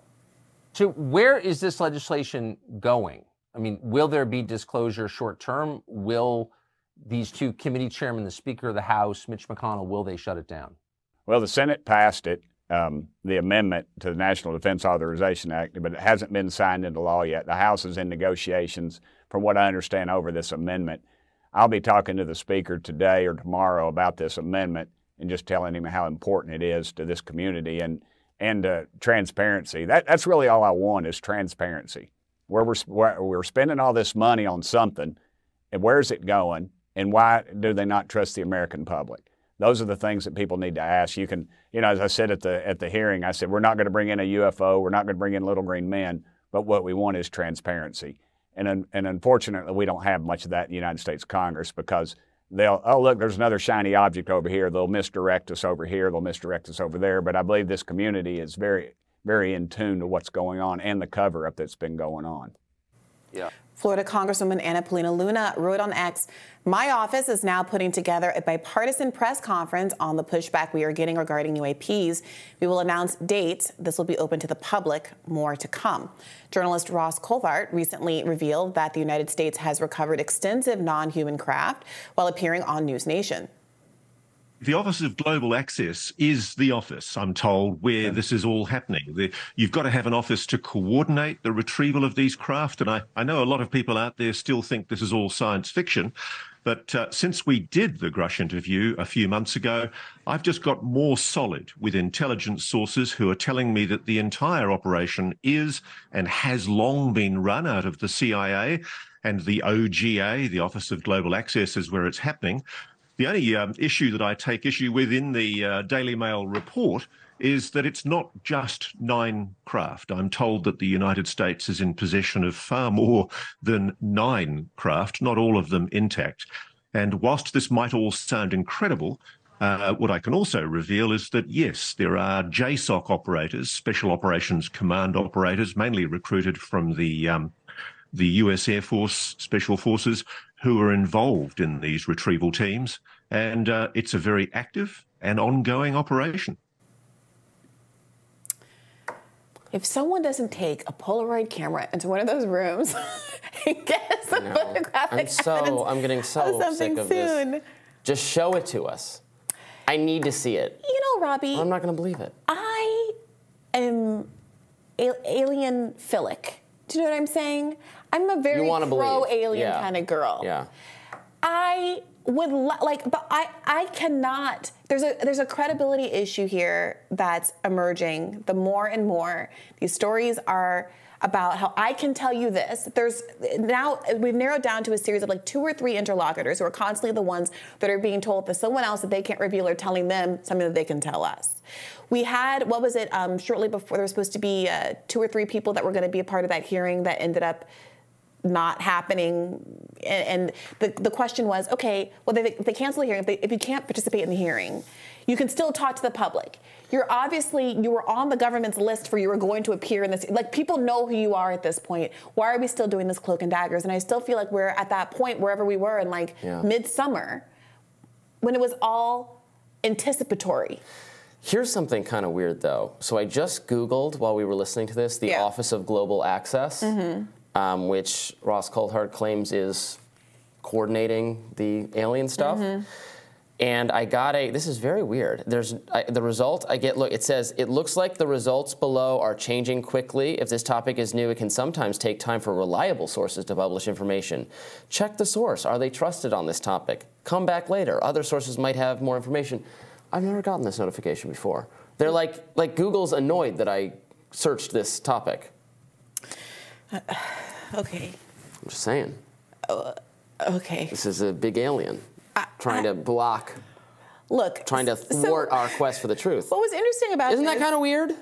So, where is this legislation going? I mean, will there be disclosure short term? Will these two committee chairmen, the Speaker of the House, Mitch McConnell, will they shut it down? Well, the Senate passed it, um, the amendment to the National Defense Authorization Act, but it hasn't been signed into law yet. The House is in negotiations from what I understand, over this amendment. I'll be talking to the Speaker today or tomorrow about this amendment and just telling him how important it is to this community and and uh, transparency. That, that's really all I want is transparency. Where we're where we're spending all this money on something, and where's it going, and why do they not trust the American public? Those are the things that people need to ask. You can, you know, as I said at the at the hearing, I said we're not going to bring in a UFO, we're not going to bring in little green men, but what we want is transparency. And, and unfortunately, we don't have much of that in the United States Congress because they'll, oh, look, there's another shiny object over here. They'll misdirect us over here. They'll misdirect us over there. But I believe this community is very, very in tune to what's going on and the cover up that's been going on. Yeah. Florida Congresswoman Anna Paulina Luna wrote on X, My office is now putting together a bipartisan press conference on the pushback we are getting regarding UAPs. We will announce dates. This will be open to the public. More to come. Journalist Ross Coulthart recently revealed that the United States has recovered extensive non human craft while appearing on News Nation. The Office of Global Access is the office, I'm told, where yeah. this is all happening. The, you've got to have an office to coordinate the retrieval of these craft. And I, I know a lot of people out there still think this is all science fiction. But uh, since we did the Grusch interview a few months ago, I've just got more solid with intelligence sources who are telling me that the entire operation is and has long been run out of the CIA and the OGA, the Office of Global Access, is where it's happening. The only um, issue that I take issue with in the uh, Daily Mail report is that it's not just nine craft. I'm told that the United States is in possession of far more than nine craft, not all of them intact. And whilst this might all sound incredible, uh, what I can also reveal is that yes, there are JSOC operators, Special Operations Command operators, mainly recruited from the um, the US Air Force Special Forces, who are involved in these retrieval teams, and uh, it's a very active and ongoing operation. If someone doesn't take a Polaroid camera into one of those rooms and get some photographic I'm so I'm getting so something sick of soon. This. Just show it to us. I need to see it. You know, Robby, I'm not going to believe it. I am a- alien philic. Do you know what I'm saying? I'm a very pro alien Yeah. kind of girl. Yeah. I would lo- like, but I I cannot. There's a there's a credibility issue here that's emerging. The more and more these stories are about how I can tell you this. There's now we've narrowed down to a series of like two or three interlocutors who are constantly the ones that are being told that someone else that they can't reveal or telling them something that they can tell us. We had what was it? Um, shortly before there was supposed to be uh, two or three people that were going to be a part of that hearing that ended up not happening. And, and the, the question was, okay, well, they, they cancel the hearing. If, they, if you can't participate in the hearing, you can still talk to the public. You're obviously, you were on the government's list for you were going to appear in this. Like, people know who you are at this point. Why are we still doing this cloak and daggers? And I still feel like we're at that point, wherever we were in like Yeah. midsummer, when it was all anticipatory. Here's something kind of weird, though. So I just Googled while we were listening to this the Yeah. Office of Global Access, mm-hmm. Um, which Ross Coulthart claims is coordinating the alien stuff. And I got a. This is very weird. There's I, the result I get. Look, it says it looks like the results below are changing quickly. If this topic is new, it can sometimes take time for reliable sources to publish information. Check the source. Are they trusted on this topic? Come back later. Other sources might have more information. I've never gotten this notification before. They're like like Google's annoyed that I searched this topic. Okay. I'm just saying. Okay. This is a big alien trying to block, Look. trying to so- thwart our quest for the truth. What was interesting about Isn't that kind of weird? Is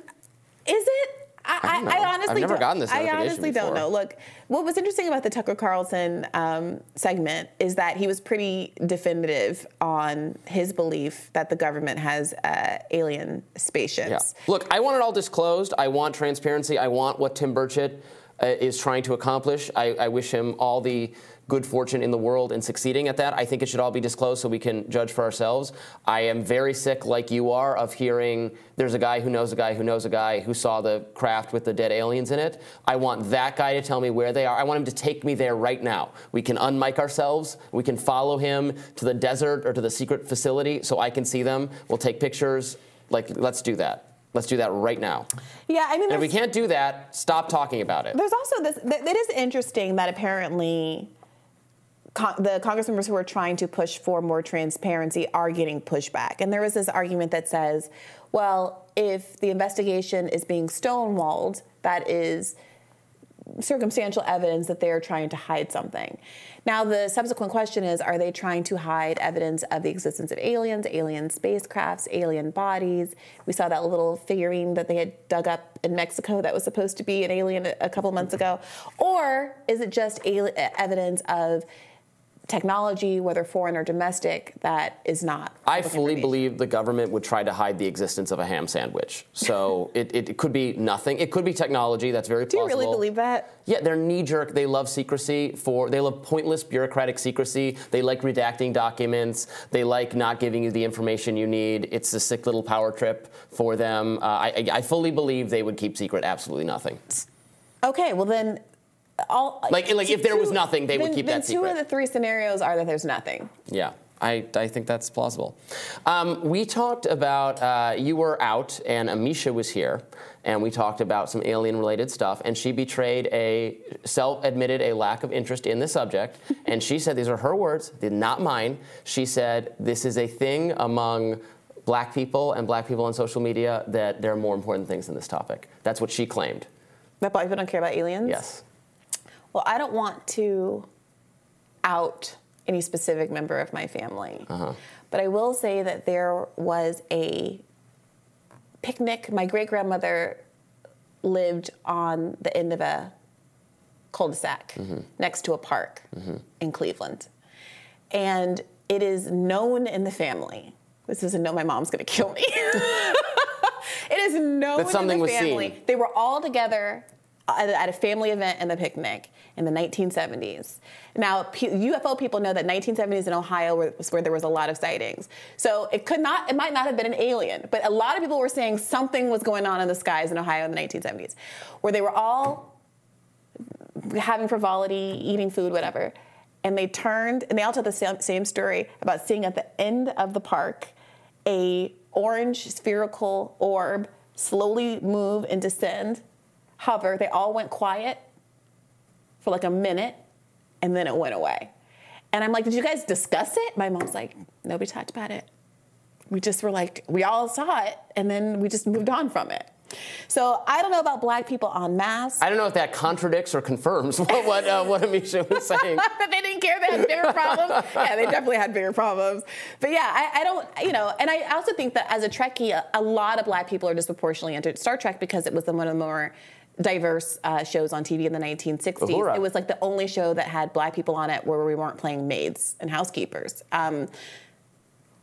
it? I, I don't I, I honestly I've never don't, gotten this I honestly don't before. know. Look, what was interesting about the Tucker Carlson um, segment is that he was pretty definitive on his belief that the government has uh, alien spaceships. Yeah. Look, I want it all disclosed. I want transparency. I want what Tim Burchett uh, Uh, is trying to accomplish. I, I wish him all the good fortune in the world in succeeding at that. I think it should all be disclosed so we can judge for ourselves. I am very sick, like you are, of hearing there's a guy who knows a guy who knows a guy who saw the craft with the dead aliens in it. I want that guy to tell me where they are. I want him to take me there right now. We can unmic ourselves. We can follow him to the desert or to the secret facility so I can see them. We'll take pictures. Like, let's do that. Let's do that right now. Yeah, I mean, if we can't do that, stop talking about it. There's also this. Th- it is interesting that apparently. Con- the congress members who are trying to push for more transparency are getting pushback. And there was this argument that says, well, if the investigation is being stonewalled, that is circumstantial evidence that they're trying to hide something. Now, the subsequent question is are they trying to hide evidence of the existence of aliens, alien spacecrafts, alien bodies? We saw that little figurine that they had dug up in Mexico that was supposed to be an alien a- couple months ago. Or is it just evidence of technology, whether foreign or domestic, that is not? I fully believe the government would try to hide the existence of a ham sandwich. So it, it, could be nothing. It could be technology. That's very Do you really believe that? Yeah, they're knee jerk. They love secrecy for they love pointless bureaucratic secrecy. They like redacting documents. They like not giving you the information you need. It's a sick little power trip for them. Uh, I I fully believe they would keep secret absolutely nothing. Okay, well then, all Like- like if there was nothing, they would keep then that Two of the three scenarios are that there's nothing. Yeah, I, I think that's plausible. Um, we talked about, uh, you were out and Amisha was here, and we talked about some alien related stuff, and she betrayed a, self admitted a lack of interest in the subject, and she said, these are her words, they're not mine. She said, this is a thing among black people and black people on social media that there are more important things than this topic. That's what she claimed. That black people don't care about aliens? Yes. Well, I don't want to out any specific member of my family. Uh-huh. But I will say that there was a picnic. My great grandmother lived on the end of a cul de sac Mm-hmm. next to a park in Cleveland. And it is known in the family. This is a no, my mom's gonna kill me. it is known That something in the was family. seen. They were all together at a, family event and a picnic in the 1970s. Now, P- UFO people know that 1970s in Ohio was where there was a lot of sightings. So it could not, it might not have been an alien, but a lot of people were saying something was going on in the skies in Ohio in the 1970s, where they were all having frivolity, eating food, whatever. and they turned and they all told the same, same story about seeing at the end of the park a orange spherical orb slowly move and descend, hover. They all went quiet for like a minute, and then it went away. And I'm like, did you guys discuss it? My mom's like, nobody talked about it. We just were like, we all saw it, and then we just moved on from it. So I don't know about black people en masse. I don't know if that contradicts or confirms what what, uh, what Amisha was saying. that they didn't care they had bigger problems. yeah, they definitely had bigger problems. But yeah, I, I, don't, you know, and I also think that as a Trekkie, a, a lot of black people are disproportionately into Star Trek because it was the one of the more diverse uh, shows on TV in the 1960s. Uhura. It was like the only show that had black people on it where we weren't playing maids and housekeepers. Um,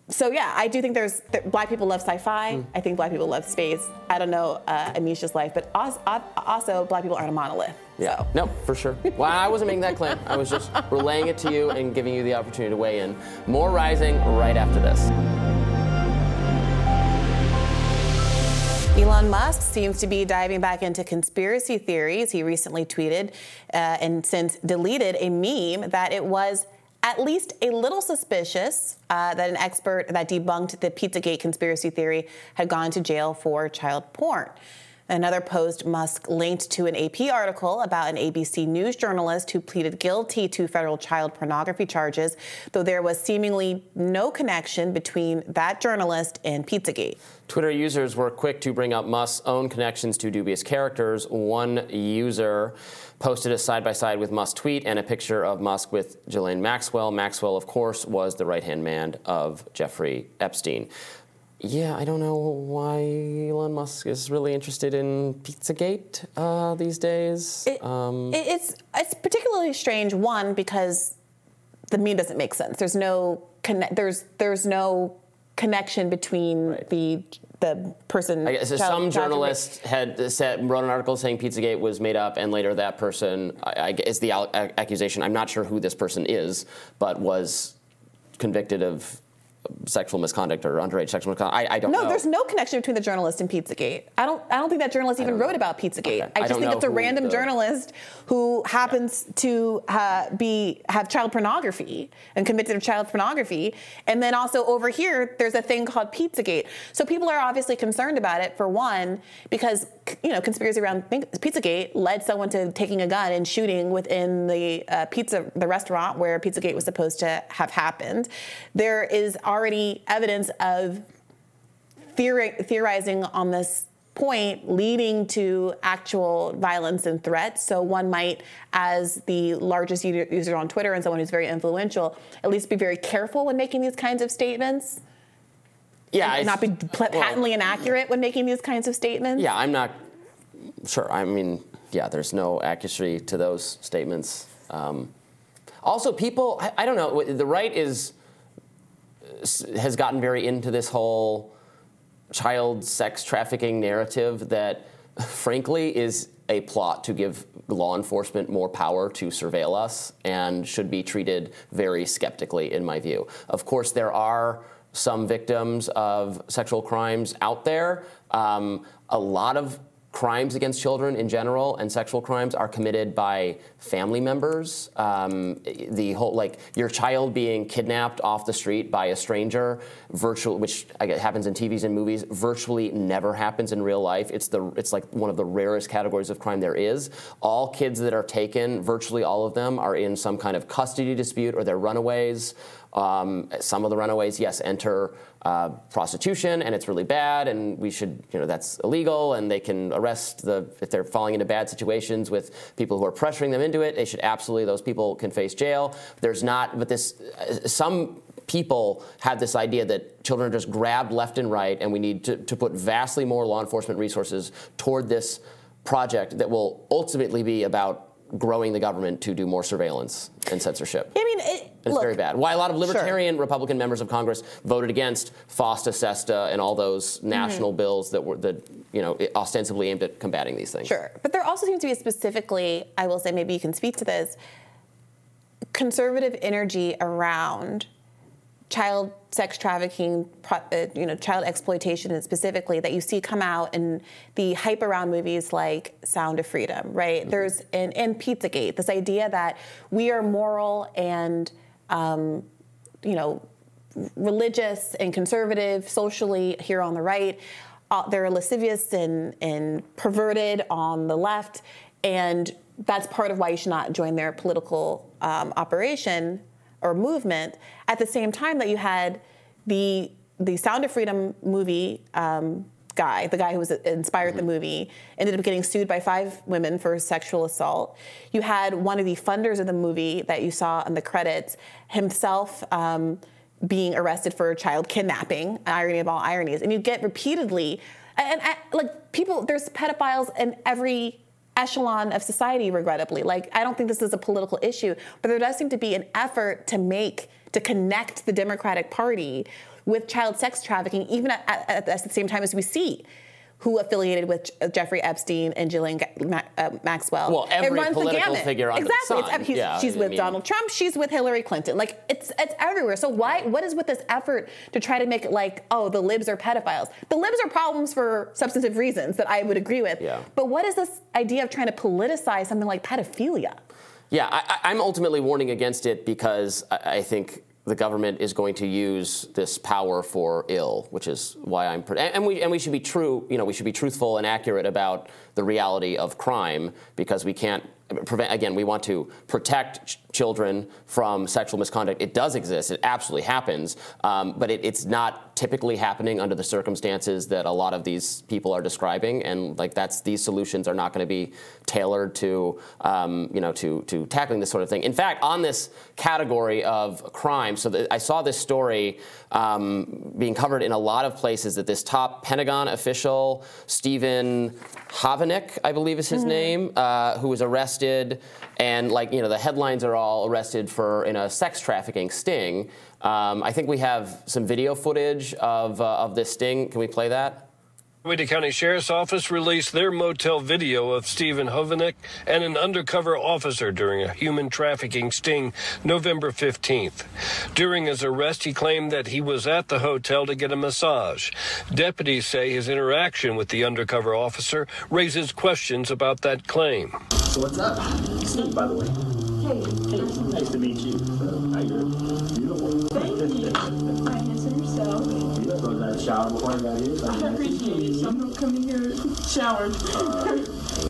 so yeah, I do think there's black people love sci-fi. Hmm. I think black people love space. I don't know uh, Amisha's life, but also, also black people aren't a monolith. Yeah. So. No, for sure. Well, I wasn't making that claim. I was just relaying it to you and giving you the opportunity to weigh in. More rising right after this. Elon Musk seems to be diving back into conspiracy theories. He recently tweeted uh, and since deleted a meme that it was at least a little suspicious uh, that an expert that debunked the Pizzagate conspiracy theory had gone to jail for child porn. Another post Musk linked to an AP article about an ABC News journalist who pleaded guilty to federal child pornography charges, though there was seemingly no connection between that journalist and Pizzagate. Twitter users were quick to bring up Musk's own connections to dubious characters. One user posted a side by side with Musk's tweet and a picture of Musk with Ghislaine Maxwell. Maxwell, of course, was the right hand man of Jeffrey Epstein. Yeah, I don't know why Elon Musk is really interested in Pizzagate uh, these days. It, um, it- it's it's particularly strange. One because the meme doesn't make sense. There's no connect. There's there's no connection between the the person. I guess child- some child- journalist had said, wrote an article saying Pizzagate was made up, and later that person I, I, is the al- accusation. I'm not sure who this person is, but was convicted of sexual misconduct or underage sexual misconduct. I, I don't know. No, know. there's no connection between the journalist and Pizzagate. I don't. I don't think that journalist even wrote about Pizzagate. Okay. I I just don't think it's a random the- journalist who happens to uh, be have child pornography and convicted of child pornography. And then also over here, there's a thing called Pizzagate. So people are obviously concerned about it for one, because you know conspiracy around Pizzagate led someone to taking a gun and shooting within the uh, pizza the restaurant where Pizzagate was supposed to have happened. There is already evidence of theori- theorizing on this point leading to actual violence and threats. So one might, as the largest user on Twitter and someone who's very influential, at least be very careful when making these kinds of statements. Yeah, not be pl- well, patently inaccurate when making these kinds of statements. Yeah, I'm not sure. I mean, yeah, there's no accuracy to those statements. Um, also, people, I, I don't know. The right is has gotten very into this whole child sex trafficking narrative that, frankly, is a plot to give law enforcement more power to surveil us and should be treated very skeptically, in my view. Of course, there are some victims of sexual crimes out there. Um, a lot of crimes against children in general and sexual crimes are committed by family members. Um, the whole like your child being kidnapped off the street by a stranger, virtual, which happens in TVs and movies, virtually never happens in real life. It's the it's like one of the rarest categories of crime there is. All kids that are taken, virtually all of them, are in some kind of custody dispute or they're runaways. Um, some of the runaways, yes, enter uh, prostitution, and it's really bad, and we should, you know, that's illegal, and they can arrest the if they're falling into bad situations with people who are pressuring them into it. They should absolutely; those people can face jail. There's not, but this uh, some people have this idea that children are just grabbed left and right, and we need to, to put vastly more law enforcement resources toward this project that will ultimately be about growing the government to do more surveillance and censorship. I mean, it, It's look, very bad. Why a lot of Sure. libertarian Republican members of Congress voted against FOSTA, SESTA, and all those Mm-hmm. national bills that were that you know ostensibly aimed at combating these things. Sure. But there also seems to be specifically, I will say, maybe you can speak to this, conservative energy around child sex trafficking, uh, you know, child exploitation specifically that you see come out in the hype around movies like Sound of Freedom, right? Mm-hmm. There's in, in Pizzagate this idea that we are moral and, um, you know, religious and conservative socially here on the right. Uh, they're lascivious and, and perverted on the left, and that's part of why you should not join their political um, operation or movement. At the same time that you had the the Sound of Freedom movie um, guy, the guy who was inspired mm-hmm. the movie, ended up getting sued by five women for sexual assault. You had one of the funders of the movie that you saw in the credits himself. Um, being arrested for child kidnapping, irony of all ironies, and you get repeatedly, and, and like people, there's pedophiles in every echelon of society, regrettably. Like, I don't think this is a political issue, but there does seem to be an effort to make, to connect the Democratic Party with child sex trafficking, even at, at, at the same time as we see who affiliated with Jeffrey Epstein and Ghislaine uh, Maxwell. Well, every political figure under exactly. the sun. Exactly. Yeah, she's I with mean, Donald Trump. She's with Hillary Clinton. Like it's it's everywhere. So why? What is with this effort to try to make it like, oh, the libs are pedophiles? The libs are problems for substantive reasons that I would agree with. Yeah. But what is this idea of trying to politicize something like pedophilia? Yeah, I, am ultimately warning against it because I, I think the government is going to use this power for ill, which is why I'm and we and we should be true. You know, we should be truthful and accurate about the reality of crime because we can't prevent. Again, we want to protect ch- children from sexual misconduct. It does exist. It absolutely happens, um, but it, it's not typically happening under the circumstances that a lot of these people are describing. And like that's these solutions are not going to be tailored to um, you know to to tackling this sort of thing. In fact, on this category of crime, so the, I saw this story um, being covered in a lot of places that this top Pentagon official, Stephen Havenick, I believe is his mm-hmm. name, uh, who was arrested, and like you know the headlines are all arrested for in a sex trafficking sting. Um, I think we have some video footage of uh, of this sting. Can we play that? Coweta County Sheriff's Office released their motel video of Stephen Hovanic and an undercover officer during a human trafficking sting November 15th. During his arrest, he claimed that he was at the hotel to get a massage. Deputies say his interaction with the undercover officer raises questions about that claim. So What's up? Steve, by the way. Hey. Hey, nice to meet you. So, how you Beautiful. Thank you. guys shower before I got here. I appreciate it. I'm going to come in here showered.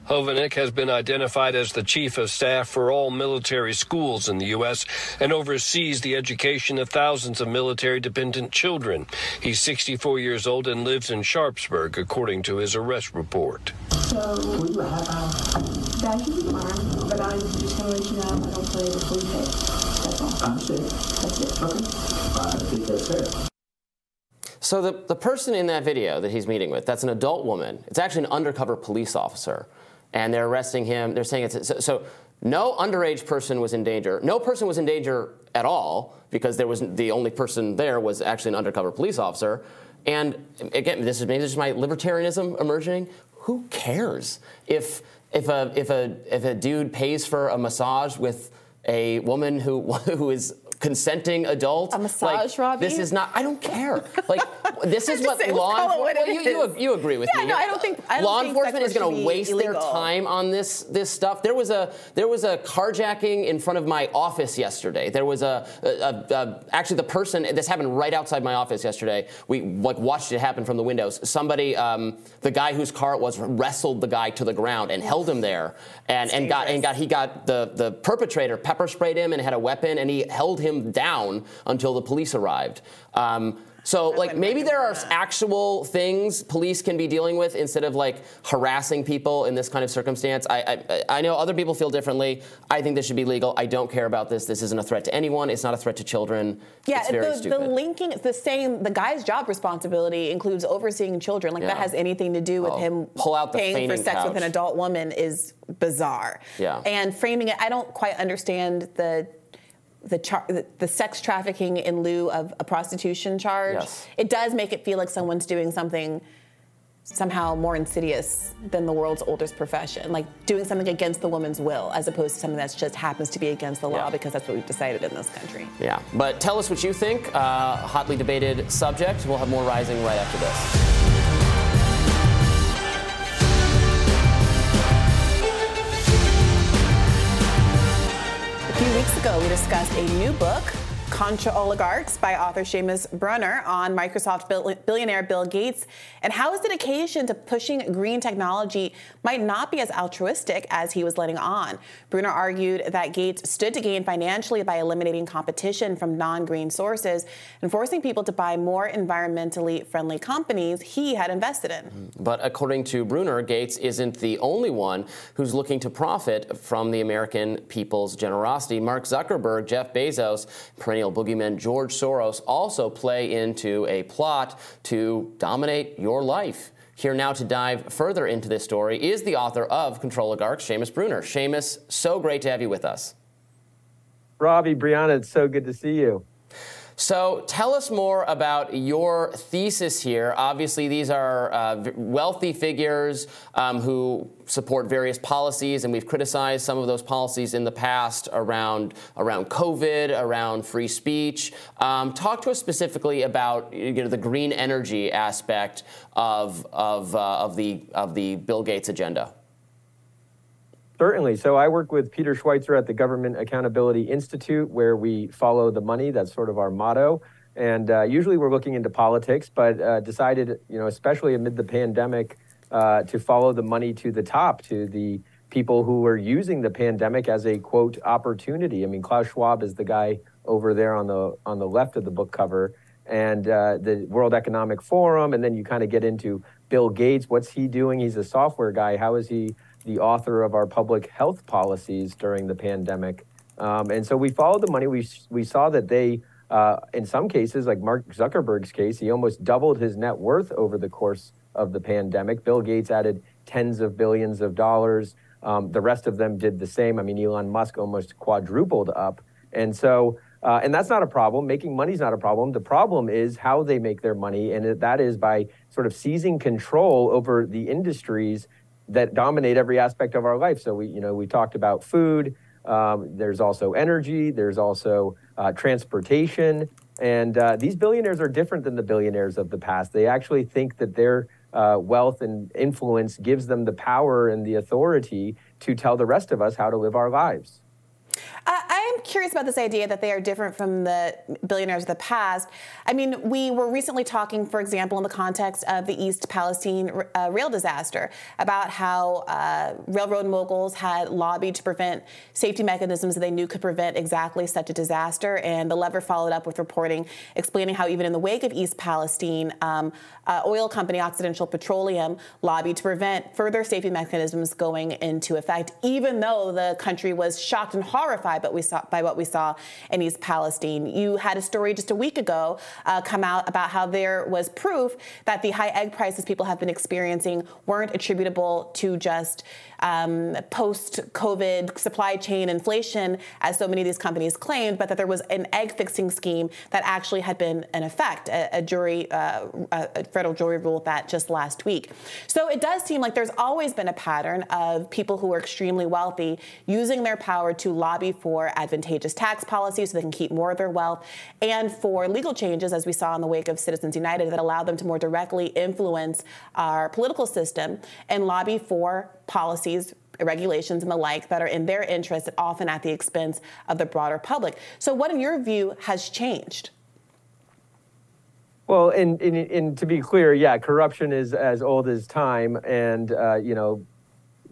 Hovanic has been identified as the chief of staff for all military schools in the U.S. and oversees the education of thousands of military dependent children. He's 64 years old and lives in Sharpsburg, according to his arrest report. So, we have our that should be fine, but I'm just going to let you know I don't play the full pay. That's all. I understand. That's it. Okay. I think that's fair. So the, the person in that video that he's meeting with, that's an adult woman. It's actually an undercover police officer. And they're arresting him. They're saying it's so, so no underage person was in danger. No person was in danger at all because there was the only person there was actually an undercover police officer. And again, this is maybe this is my libertarianism emerging. Who cares if if a if a if a dude pays for a massage with a woman who who is consenting adult. A massage, like, Robby? This is not. I don't care. Like this is what law enforcement. Well, you, you, you, agree with yeah, me? No, I don't think. I don't law think enforcement is going to waste illegal. their time on this this stuff. There was a there was a carjacking in front of my office yesterday. There was a, a, a, a actually the person. This happened right outside my office yesterday. We like watched it happen from the windows. Somebody, um, the guy whose car it was, wrestled the guy to the ground and held him there, and and got and got he got the the perpetrator pepper sprayed him and had a weapon and he held him down until the police arrived. Um, so, like, maybe there are actual things police can be dealing with instead of like harassing people in this kind of circumstance. I, I, I know other people feel differently. I think this should be legal. I don't care about this. This isn't a threat to anyone. It's not a threat to children. Yeah, it's very the, stupid. the linking, the same, the guy's job responsibility includes overseeing children. Like Yeah. that has anything to do with Oh, him pull out the paying for sex with an adult woman is bizarre. Yeah. And framing it, I don't quite understand the the, char- the the sex trafficking in lieu of a prostitution charge. Yes. It does make it feel like someone's doing something somehow more insidious than the world's oldest profession, like doing something against the woman's will, as opposed to something that just happens to be against the law Yeah. because that's what we've decided in this country. Yeah, but tell us what you think. Uh, hotly debated subject. We'll have more rising right after this. A few weeks ago, we discussed a new book, Controligarchs, by author Seamus Bruner on Microsoft bill- billionaire Bill Gates and how his dedication to pushing green technology might not be as altruistic as he was letting on. Bruner argued that Gates stood to gain financially by eliminating competition from non green sources and forcing people to buy more environmentally friendly companies he had invested in. But according to Bruner, Gates isn't the only one who's looking to profit from the American people's generosity. Mark Zuckerberg, Jeff Bezos, boogeyman George Soros also play into a plot to dominate your life. Here now to dive further into this story is the author of Controligarchs, Seamus Bruner. Seamus, so great to have you with us. Robby, Briahna, it's so good to see you. So tell us more about your thesis here. Obviously, these are uh, wealthy figures um, who support various policies, and we've criticized some of those policies in the past around around COVID, around free speech. Um, talk to us specifically about you know, the green energy aspect of of uh, of the of the Bill Gates agenda. Certainly. So I work with Peter Schweizer at the Government Accountability Institute, where we follow the money. That's sort of our motto. And uh, usually we're looking into politics, but uh, decided, you know, especially amid the pandemic, uh, to follow the money to the top, to the people who are using the pandemic as a quote opportunity. I mean, Klaus Schwab is the guy over there on the on the left of the book cover, and uh, the World Economic Forum, and then you kind of get into Bill Gates. What's he doing? He's a software guy. How is he the author of our public health policies during the pandemic? Um, and so we followed the money. We we saw that they, uh, in some cases, like Mark Zuckerberg's case, he almost doubled his net worth over the course of the pandemic. Bill Gates added tens of billions of dollars. Um, the rest of them did the same. I mean, Elon Musk almost quadrupled up. And so, uh, and that's not a problem. Making money is not a problem. The problem is how they make their money, and that is by sort of seizing control over the industries that dominate every aspect of our life. So we, you know, we talked about food. Um, there's also energy. There's also uh, transportation. And uh, these billionaires are different than the billionaires of the past. They actually think that their uh, wealth and influence gives them the power and the authority to tell the rest of us how to live our lives. I am curious about this idea that they are different from the billionaires of the past. I mean, we were recently talking, for example, in the context of the East Palestine uh, rail disaster, about how uh, railroad moguls had lobbied to prevent safety mechanisms that they knew could prevent exactly such a disaster. And the lever followed up with reporting explaining how, even in the wake of East Palestine, um, uh, oil company Occidental Petroleum lobbied to prevent further safety mechanisms going into effect, even though the country was shocked and horrified what we saw, by what we saw in East Palestine. You had a story just a week ago uh, come out about how there was proof that the high egg prices people have been experiencing weren't attributable to just um, post-COVID supply chain inflation, as so many of these companies claimed, but that there was an egg fixing scheme that actually had been in effect. A, a jury, uh, a federal jury ruled that just last week. So it does seem like there's always been a pattern of people who are extremely wealthy using their power to lobby for advantageous tax policies so they can keep more of their wealth, and for legal changes, as we saw in the wake of Citizens United, that allow them to more directly influence our political system and lobby for policies regulations and the like that are in their interest, often at the expense of the broader public. So, what, in your view, has changed? Well, and, and, and to be clear, yeah, corruption is as old as time. And, uh, you know,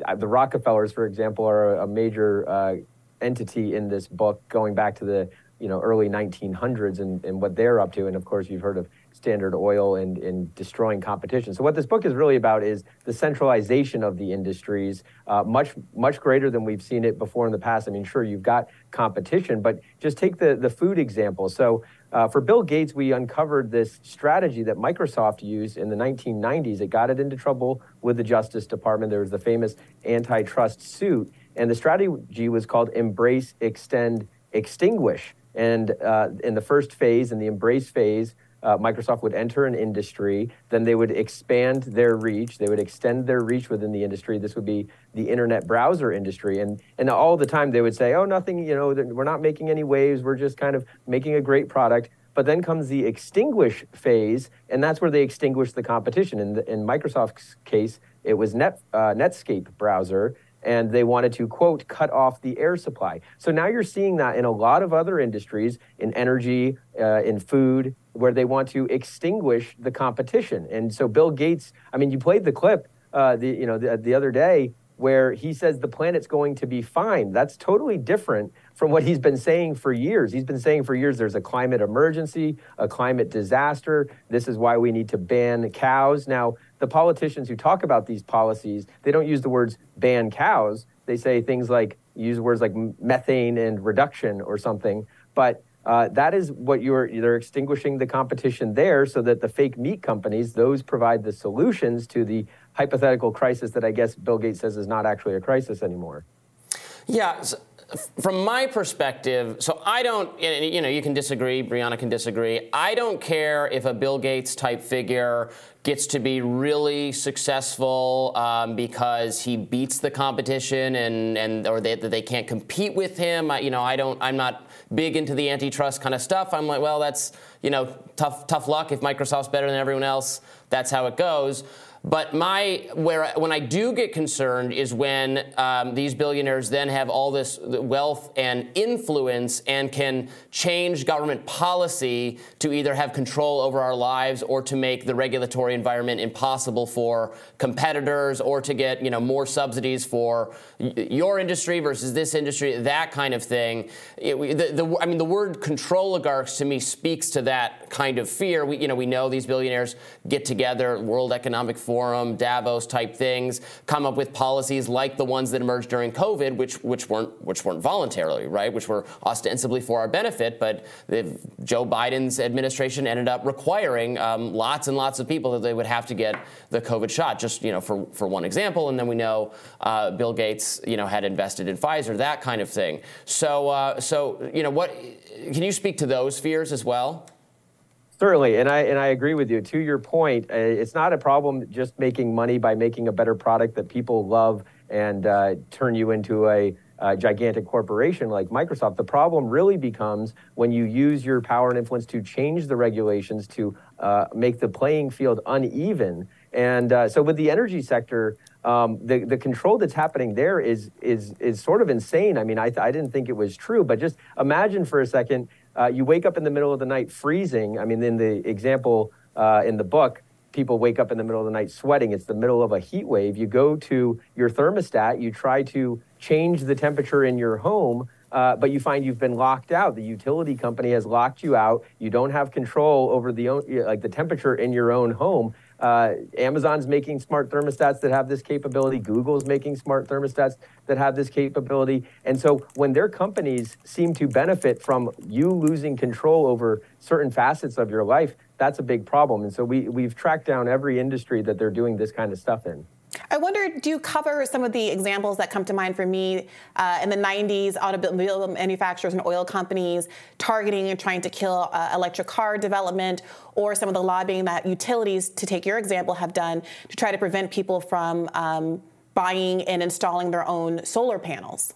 uh, the Rockefellers, for example, are a major uh, entity in this book going back to the, you know, early 1900s and, and what they're up to. And of course, you've heard of Standard Oil and, and destroying competition. So what this book is really about is the centralization of the industries, uh, much much greater than we've seen it before in the past. I mean, sure, you've got competition, but just take the the food example. So uh, for Bill Gates, we uncovered this strategy that Microsoft used in the 1990s. It got it into trouble with the Justice Department. There was the famous antitrust suit, and the strategy was called Embrace, Extend, Extinguish. And uh, in the first phase, in the embrace phase, uh, Microsoft would enter an industry, then they would expand their reach. They would extend their reach within the industry. This would be the internet browser industry, and and all the time they would say, "Oh, nothing. You know, we're not making any waves. We're just kind of making a great product." But then comes the extinguish phase, and that's where they extinguish the competition. In, the, in Microsoft's case, it was Net, uh, Netscape browser, and they wanted to, quote, cut off the air supply. So now you're seeing that in a lot of other industries, in energy, uh, in food, where they want to extinguish the competition. And so Bill Gates, I mean, you played the clip, uh, the, you know, the, the other day where he says the planet's going to be fine. That's totally different from what he's been saying for years. He's been saying for years there's a climate emergency, a climate disaster. This is why we need to ban cows. Now, the politicians who talk about these policies, they don't use the words ban cows. They say things like, use words like methane and reduction or something. But uh, that is what you're, they're extinguishing the competition there so that the fake meat companies, those provide the solutions to the hypothetical crisis that I guess Bill Gates says is not actually a crisis anymore. Yeah. So from my perspective, so I don't, you know, you can disagree, Briahna can disagree. I don't care if a Bill Gates type figure gets to be really successful um, because he beats the competition and, and or they, they can't compete with him. I, you know, I don't, I'm not big into the antitrust kind of stuff. I'm like, well, that's, you know, tough, tough luck. If Microsoft's better than everyone else, that's how it goes. But my where when I do get concerned is when um, these billionaires then have all this wealth and influence and can change government policy to either have control over our lives or to make the regulatory environment impossible for competitors or to get you know more subsidies for your industry versus this industry, that kind of thing. It, the, the, I mean, the word Controligarchs to me speaks to that kind of fear. We, you know, we know these billionaires get together, World Economic Forum, Davos type things, come up with policies like the ones that emerged during COVID, which which weren't which weren't voluntarily, right? Which were ostensibly for our benefit, but Joe Biden's administration ended up requiring um, lots and lots of people that they would have to get the COVID shot. Just you know, for for one example, and then we know uh, Bill Gates, you know, had invested in Pfizer, that kind of thing. So uh, so you know, what can you speak to those fears as well? Certainly, and I and I agree with you. To your point, uh, it's not a problem just making money by making a better product that people love and uh, turn you into a, a gigantic corporation like Microsoft. The problem really becomes when you use your power and influence to change the regulations to uh, make the playing field uneven. And uh, so, with the energy sector, um, the the control that's happening there is is is sort of insane. I mean, I, I didn't think it was true, but just imagine for a second uh, you wake up in the middle of the night freezing. I mean, in the example uh, in the book, people wake up in the middle of the night sweating. It's the middle of a heat wave. You go to your thermostat, you try to change the temperature in your home. Uh, but you find you've been locked out. The utility company has locked you out. You don't have control over the like the temperature in your own home. Uh, Amazon's making smart thermostats that have this capability. Google's making smart thermostats that have this capability. And so when their companies seem to benefit from you losing control over certain facets of your life, that's a big problem. And so we, we've tracked down every industry that they're doing this kind of stuff in. I wonder, do you cover some of the examples that come to mind for me uh, in the 90s, automobile manufacturers and oil companies targeting and trying to kill uh, electric car development, or some of the lobbying that utilities, to take your example, have done to try to prevent people from um, buying and installing their own solar panels?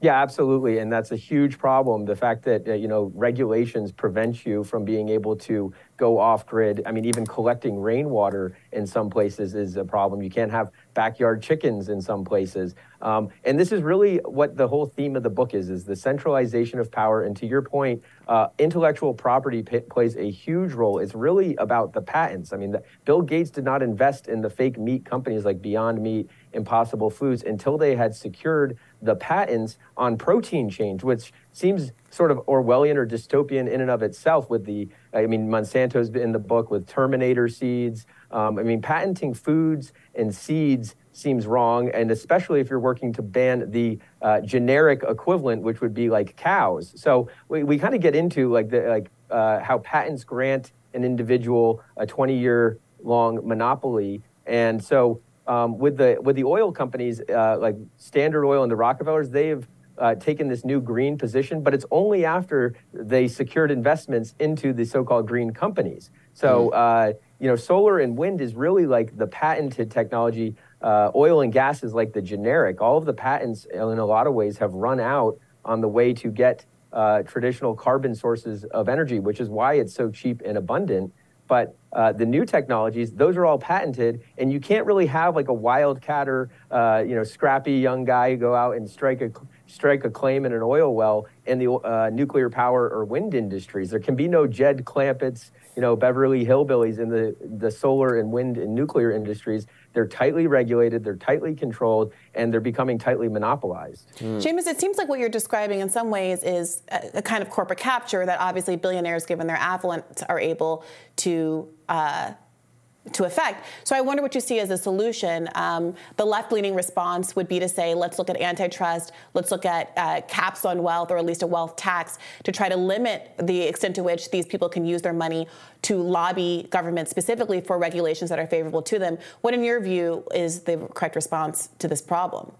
Yeah, absolutely, and that's a huge problem. The fact that uh, you know regulations prevent you from being able to go off grid. I mean, even collecting rainwater in some places is a problem. You can't have backyard chickens in some places. Um, and this is really what the whole theme of the book is, is the centralization of power. And to your point, uh, intellectual property p- plays a huge role. It's really about the patents. I mean, the, Bill Gates did not invest in the fake meat companies like Beyond Meat, Impossible Foods, until they had secured the patents on protein change, which seems sort of Orwellian or dystopian in and of itself with the, I mean, Monsanto's in the book with Terminator seeds. Um, I mean, patenting foods and seeds seems wrong, and especially if you're working to ban the uh, generic equivalent, which would be like cows. So we, we kind of get into like the like uh, how patents grant an individual a 20 year long monopoly, and so um, with the with the oil companies uh, like Standard Oil and the Rockefellers, they've uh, taken this new green position, but it's only after they secured investments into the so-called green companies. So, uh, you know, solar and wind is really like the patented technology. Uh, oil and gas is like the generic. All of the patents, in a lot of ways, have run out on the way to get uh, traditional carbon sources of energy, which is why it's so cheap and abundant. But uh, the new technologies, those are all patented, and you can't really have like a wildcatter, uh, you know, scrappy young guy go out and strike a strike a claim in an oil well in the uh, nuclear power or wind industries. There can be no Jed Clampett's, you know, Beverly Hillbillies in the the solar and wind and nuclear industries. They're tightly regulated, they're tightly controlled, and they're becoming tightly monopolized. Seamus, it seems like what you're describing in some ways is a, a kind of corporate capture that obviously billionaires, given their affluence, are able to. Uh, to effect. So I wonder what you see as a solution. Um, the left-leaning response would be to say, let's look at antitrust, let's look at uh, caps on wealth, or at least a wealth tax, to try to limit the extent to which these people can use their money to lobby government specifically for regulations that are favorable to them. What, in your view, is the correct response to this problem?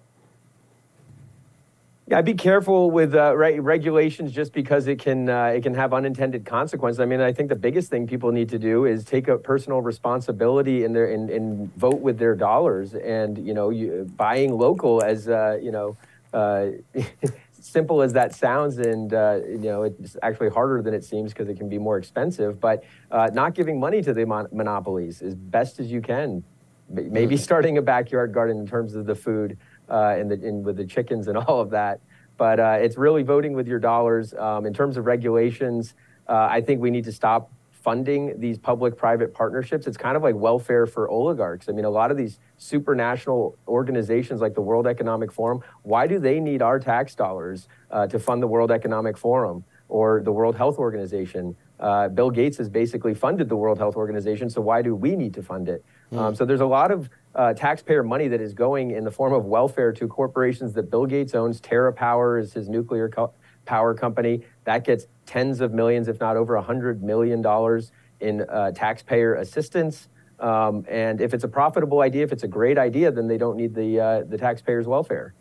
Yeah, be careful with uh, re- regulations just because it can uh, it can have unintended consequences. I mean, I think the biggest thing people need to do is take a personal responsibility in their and, and vote with their dollars. And you know, you, buying local, as uh, you know, uh, simple as that sounds, and uh, you know, it's actually harder than it seems because it can be more expensive. But uh, not giving money to the mon- monopolies as best as you can. Maybe starting a backyard garden in terms of the food uh, and, the, and with the chickens and all of that. But uh, it's really voting with your dollars. Um, in terms of regulations, uh, I think we need to stop funding these public-private partnerships. It's kind of like welfare for oligarchs. I mean, a lot of these supranational organizations like the World Economic Forum, why do they need our tax dollars uh, to fund the World Economic Forum or the World Health Organization? Uh, Bill Gates has basically funded the World Health Organization, so why do we need to fund it? Um, so there's a lot of uh, taxpayer money that is going in the form of welfare to corporations that Bill Gates owns. TerraPower is his nuclear co- power company. That gets tens of millions, if not over a hundred million dollars in uh, taxpayer assistance. Um, and if it's a profitable idea, if it's a great idea, then they don't need the uh, the taxpayers' welfare.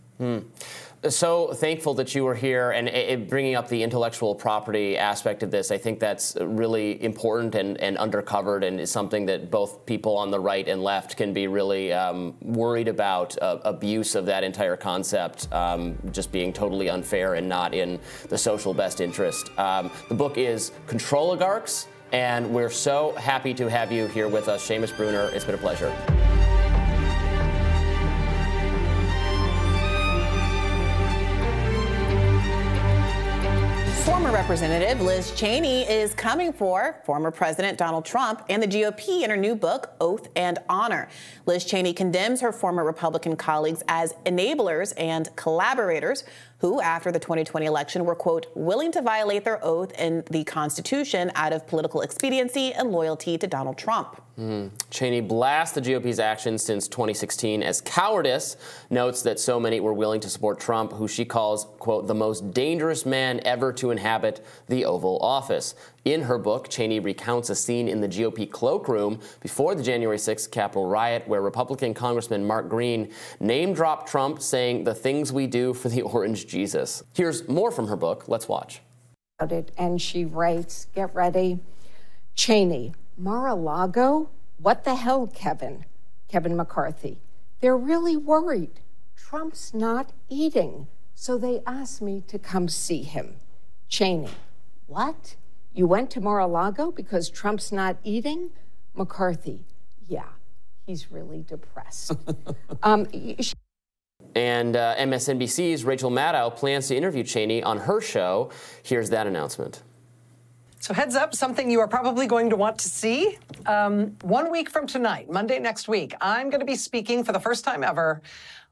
So thankful that you were here and uh, bringing up the intellectual property aspect of this. I think that's really important and, and undercovered and is something that both people on the right and left can be really um, worried about uh, abuse of that entire concept um, just being totally unfair and not in the social best interest. Um, the book is Controligarchs, and we're so happy to have you here with us, Seamus Bruner. It's been a pleasure. Former Representative Liz Cheney is coming for former President Donald Trump and the GOP in her new book, Oath and Honor. Liz Cheney condemns her former Republican colleagues as enablers and collaborators who, after the 2020 election, were, quote, willing to violate their oath and the Constitution out of political expediency and loyalty to Donald Trump. Hmm. Cheney blasts the GOP's actions since 2016 as cowardice, notes that so many were willing to support Trump, who she calls, quote, the most dangerous man ever to inhabit the Oval Office. In her book, Cheney recounts a scene in the GOP cloakroom before the January 6th Capitol riot where Republican Congressman Mark Green name dropped Trump, saying the things we do for the orange Jesus. Here's more from her book. Let's watch. and she writes, Get ready. Cheney, Mar a Lago? What the hell, Kevin? Kevin McCarthy. They're really worried. Trump's not eating, so they asked me to come see him. Cheney, what? You went to Mar a Lago because Trump's not eating? McCarthy, yeah, he's really depressed. um, she- And uh, MSNBC's Rachel Maddow plans to interview Cheney on her show. Here's that announcement. So, heads up, something you are probably going to want to see. Um, one week from tonight, Monday next week, I'm going to be speaking for the first time ever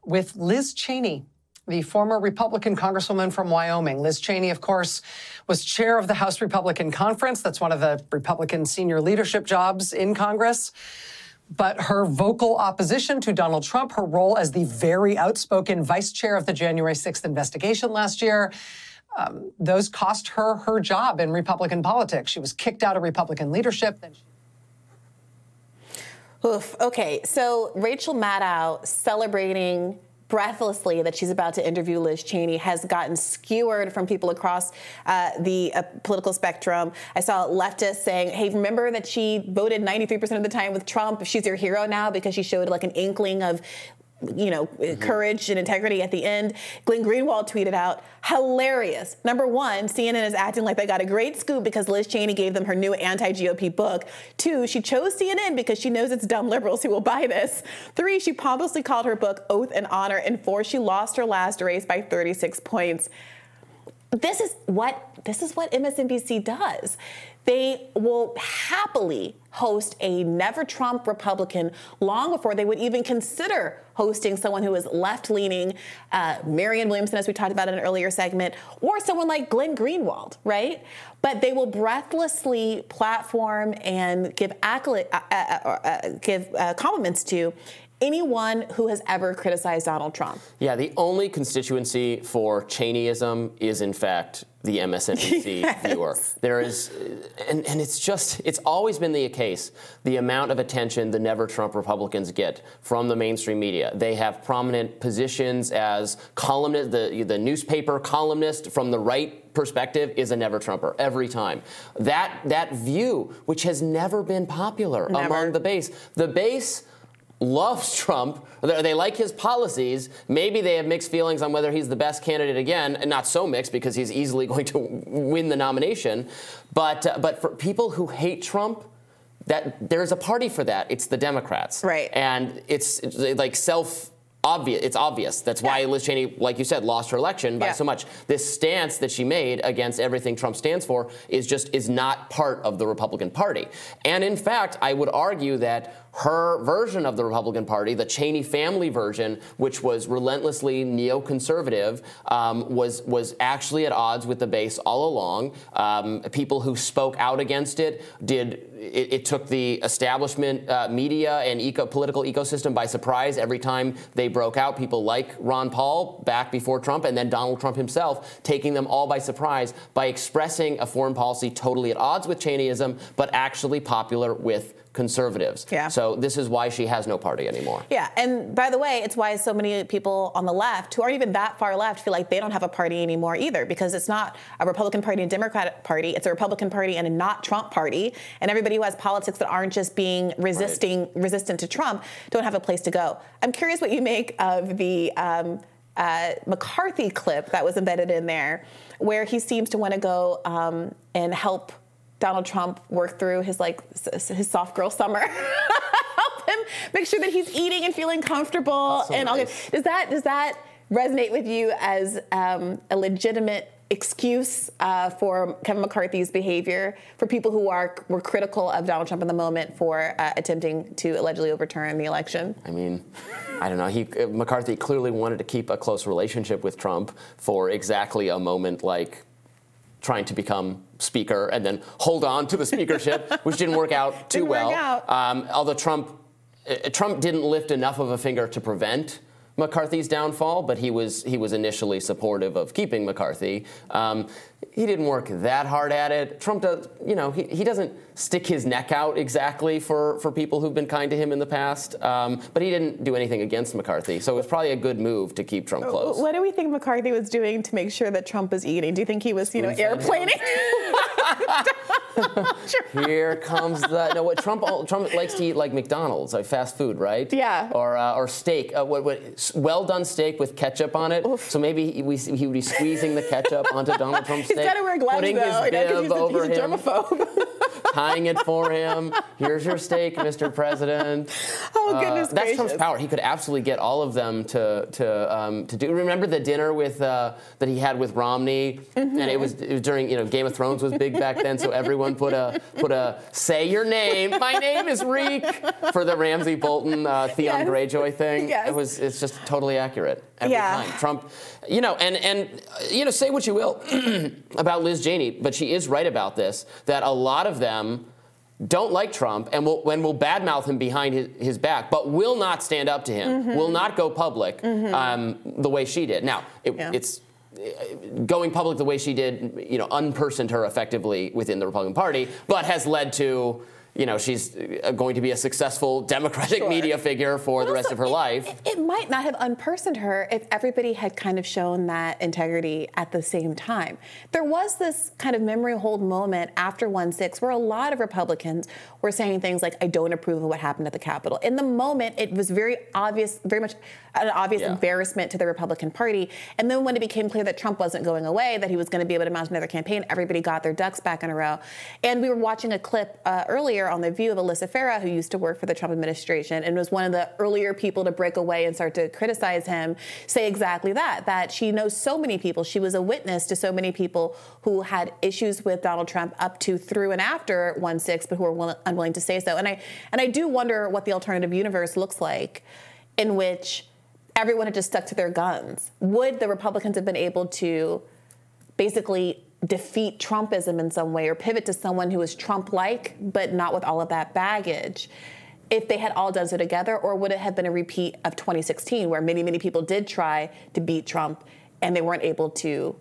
with Liz Cheney, the former Republican Congresswoman from Wyoming. Liz Cheney, of course, was chair of the House Republican Conference. That's one of the Republican senior leadership jobs in Congress. But her vocal opposition to Donald Trump, her role as the very outspoken vice chair of the January 6th investigation last year, um, those cost her her job in Republican politics. She was kicked out of Republican leadership. Oof. Okay, so Rachel Maddow celebrating breathlessly that she's about to interview Liz Cheney has gotten skewered from people across uh, the uh, political spectrum. I saw leftists saying, "Hey, remember that she voted 93% of the time with Trump? She's your hero now because she showed like an inkling of you know, mm-hmm. courage and integrity at the end. Glenn Greenwald tweeted out, hilarious. Number one, CNN is acting like they got a great scoop because Liz Cheney gave them her new anti GOP book. Two, she chose CNN because she knows it's dumb liberals who will buy this. Three, she pompously called her book Oath and Honor. And four, she lost her last race by 36 points. This is what this is what MSNBC does. They will happily host a never Trump Republican long before they would even consider hosting someone who is left leaning, uh, Marianne Williamson, as we talked about in an earlier segment, or someone like Glenn Greenwald, right? But they will breathlessly platform and give accolade, uh, uh, uh, uh give uh, compliments to anyone who has ever criticized Donald Trump. Yeah, the only constituency for Cheneyism is, in fact, the MSNBC yes. viewer. There is, uh, and, and it's just, it's always been the case, the amount of attention the never Trump Republicans get from the mainstream media. They have prominent positions as columnist, the, the newspaper columnist from the right perspective is a never Trumper every time. That, that view, which has never been popular never. among the base, the base loves Trump, they like his policies. Maybe they have mixed feelings on whether he's the best candidate again, and not so mixed because he's easily going to win the nomination. But uh, but for people who hate Trump, that there's a party for that. It's the Democrats, right? And it's, it's like self obvious. It's obvious. That's why yeah. Liz Cheney, like you said, lost her election by yeah. so much. This stance that she made against everything Trump stands for is just is not part of the Republican Party. And in fact, I would argue that her version of the Republican Party, the Cheney family version, which was relentlessly neoconservative, um, was was actually at odds with the base all along. Um, people who spoke out against it did. It, it took the establishment uh, media and eco, political ecosystem by surprise every time they broke out. People like Ron Paul back before Trump, and then Donald Trump himself, taking them all by surprise by expressing a foreign policy totally at odds with Cheneyism, but actually popular with conservatives. Yeah. So this is why she has no party anymore. Yeah. And by the way, it's why so many people on the left who aren't even that far left feel like they don't have a party anymore either because it's not a Republican Party and Democratic Party. It's a Republican Party and a not Trump party. And everybody who has politics that aren't just being resisting right. resistant to Trump don't have a place to go. I'm curious what you make of the um, uh, McCarthy clip that was embedded in there, where he seems to want to go um, and help Donald Trump work through his like his soft girl summer. Help him make sure that he's eating and feeling comfortable so and all nice. Does that does that resonate with you as um, a legitimate excuse uh, for Kevin McCarthy's behavior for people who are were critical of Donald Trump in the moment for uh, attempting to allegedly overturn the election? I mean, I don't know. He McCarthy clearly wanted to keep a close relationship with Trump for exactly a moment like trying to become speaker and then hold on to the speakership, which didn't work out too didn't well. Out. Um, although Trump, uh, Trump didn't lift enough of a finger to prevent McCarthy's downfall, but he was he was initially supportive of keeping McCarthy. Um, he didn't work that hard at it. Trump does, you know, he, he doesn't stick his neck out exactly for, for people who've been kind to him in the past, um, but he didn't do anything against McCarthy. So it was probably a good move to keep Trump close. What do we think McCarthy was doing to make sure that Trump was eating? Do you think he was, you know, airplaning? Here comes the no. What Trump Trump likes to eat like McDonald's, like fast food, right? Yeah. Or uh, or steak, uh, what, what, well done steak with ketchup on it. Oof. So maybe he, we, he would be squeezing the ketchup onto Donald Trump's steak. He's got to wear gloves though, his bib he's a, he's. A germaphobe. tying it for him. Here's your steak, Mr. President. Oh goodness uh, That's. Trump's power. He could absolutely get all of them to to um, to do. Remember the dinner with uh, that he had with Romney, mm-hmm. and it was, it was, during you know Game of Thrones was big back then, so everyone put a put a say your name. My name is Reek for the Ramsay Bolton uh, Theon yes. Greyjoy thing. Yes. It was it's just totally accurate every yeah. time. Trump, you know, and and you know, say what you will about Liz Cheney, but she is right about this. That a lot of them don't like Trump and will, and will badmouth him behind his, his back, but will not stand up to him, mm-hmm. will not go public mm-hmm. um, the way she did. Now, it, yeah. it's going public the way she did, you know, unpersoned her effectively within the Republican Party, but has led to you know, she's uh, going to be a successful Democratic Sure. media figure for the rest of her life. It might not have unpersoned her if everybody had kind of shown that integrity at the same time. There was this kind of memory hole moment after 1 6 where a lot of Republicans were saying things like, I don't approve of what happened at the Capitol. In the moment, it was very obvious, very much an obvious Yeah. embarrassment to the Republican Party. And then when it became clear that Trump wasn't going away, that he was going to be able to mount another campaign, everybody got their ducks back in a row. And we were watching a clip uh, earlier on The View of Alyssa Farah, who used to work for the Trump administration and was one of the earlier people to break away and start to criticize him, say exactly that, that she knows so many people. She was a witness to so many people who had issues with Donald Trump up to, through, and after 1 6, but who were will- unwilling to say so. And I, and I do wonder what the alternative universe looks like in which everyone had just stuck to their guns. Would the Republicans have been able to basically defeat Trumpism in some way or pivot to someone who is Trump like, but not with all of that baggage? If they had all done so together, or would it have been a repeat of 2016, where many, many people did try to beat Trump and they weren't able to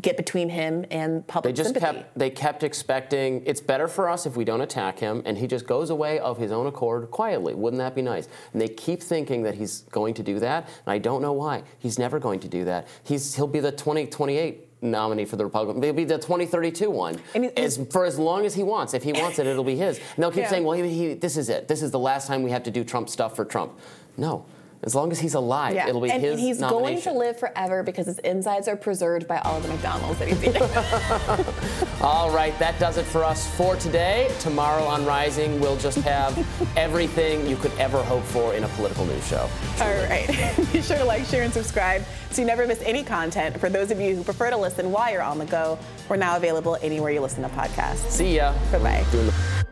get between him and public They just sympathy? kept they kept expecting it's better for us if we don't attack him and he just goes away of his own accord quietly. Wouldn't that be nice? And they keep thinking that he's going to do that, and I don't know why. He's never going to do that. He's he'll be the 2028 nominee for the Republican. He'll be the 2032 one. as, for as long as he wants. If he wants it, it'll be his. And they'll keep Yeah. saying, well, he, he, this is it. This is the last time we have to do Trump stuff for Trump. No. As long as he's alive, Yeah, it'll be and his And he's going to live forever because his insides are preserved by all of the McDonald's that he's eating. All right, that does it for us for today. Tomorrow on Rising, we'll just have everything you could ever hope for in a political news show. All right. Be sure to like, share, and subscribe so you never miss any content. For those of you who prefer to listen while you're on the go, we're now available anywhere you listen to podcasts. See ya. Bye bye.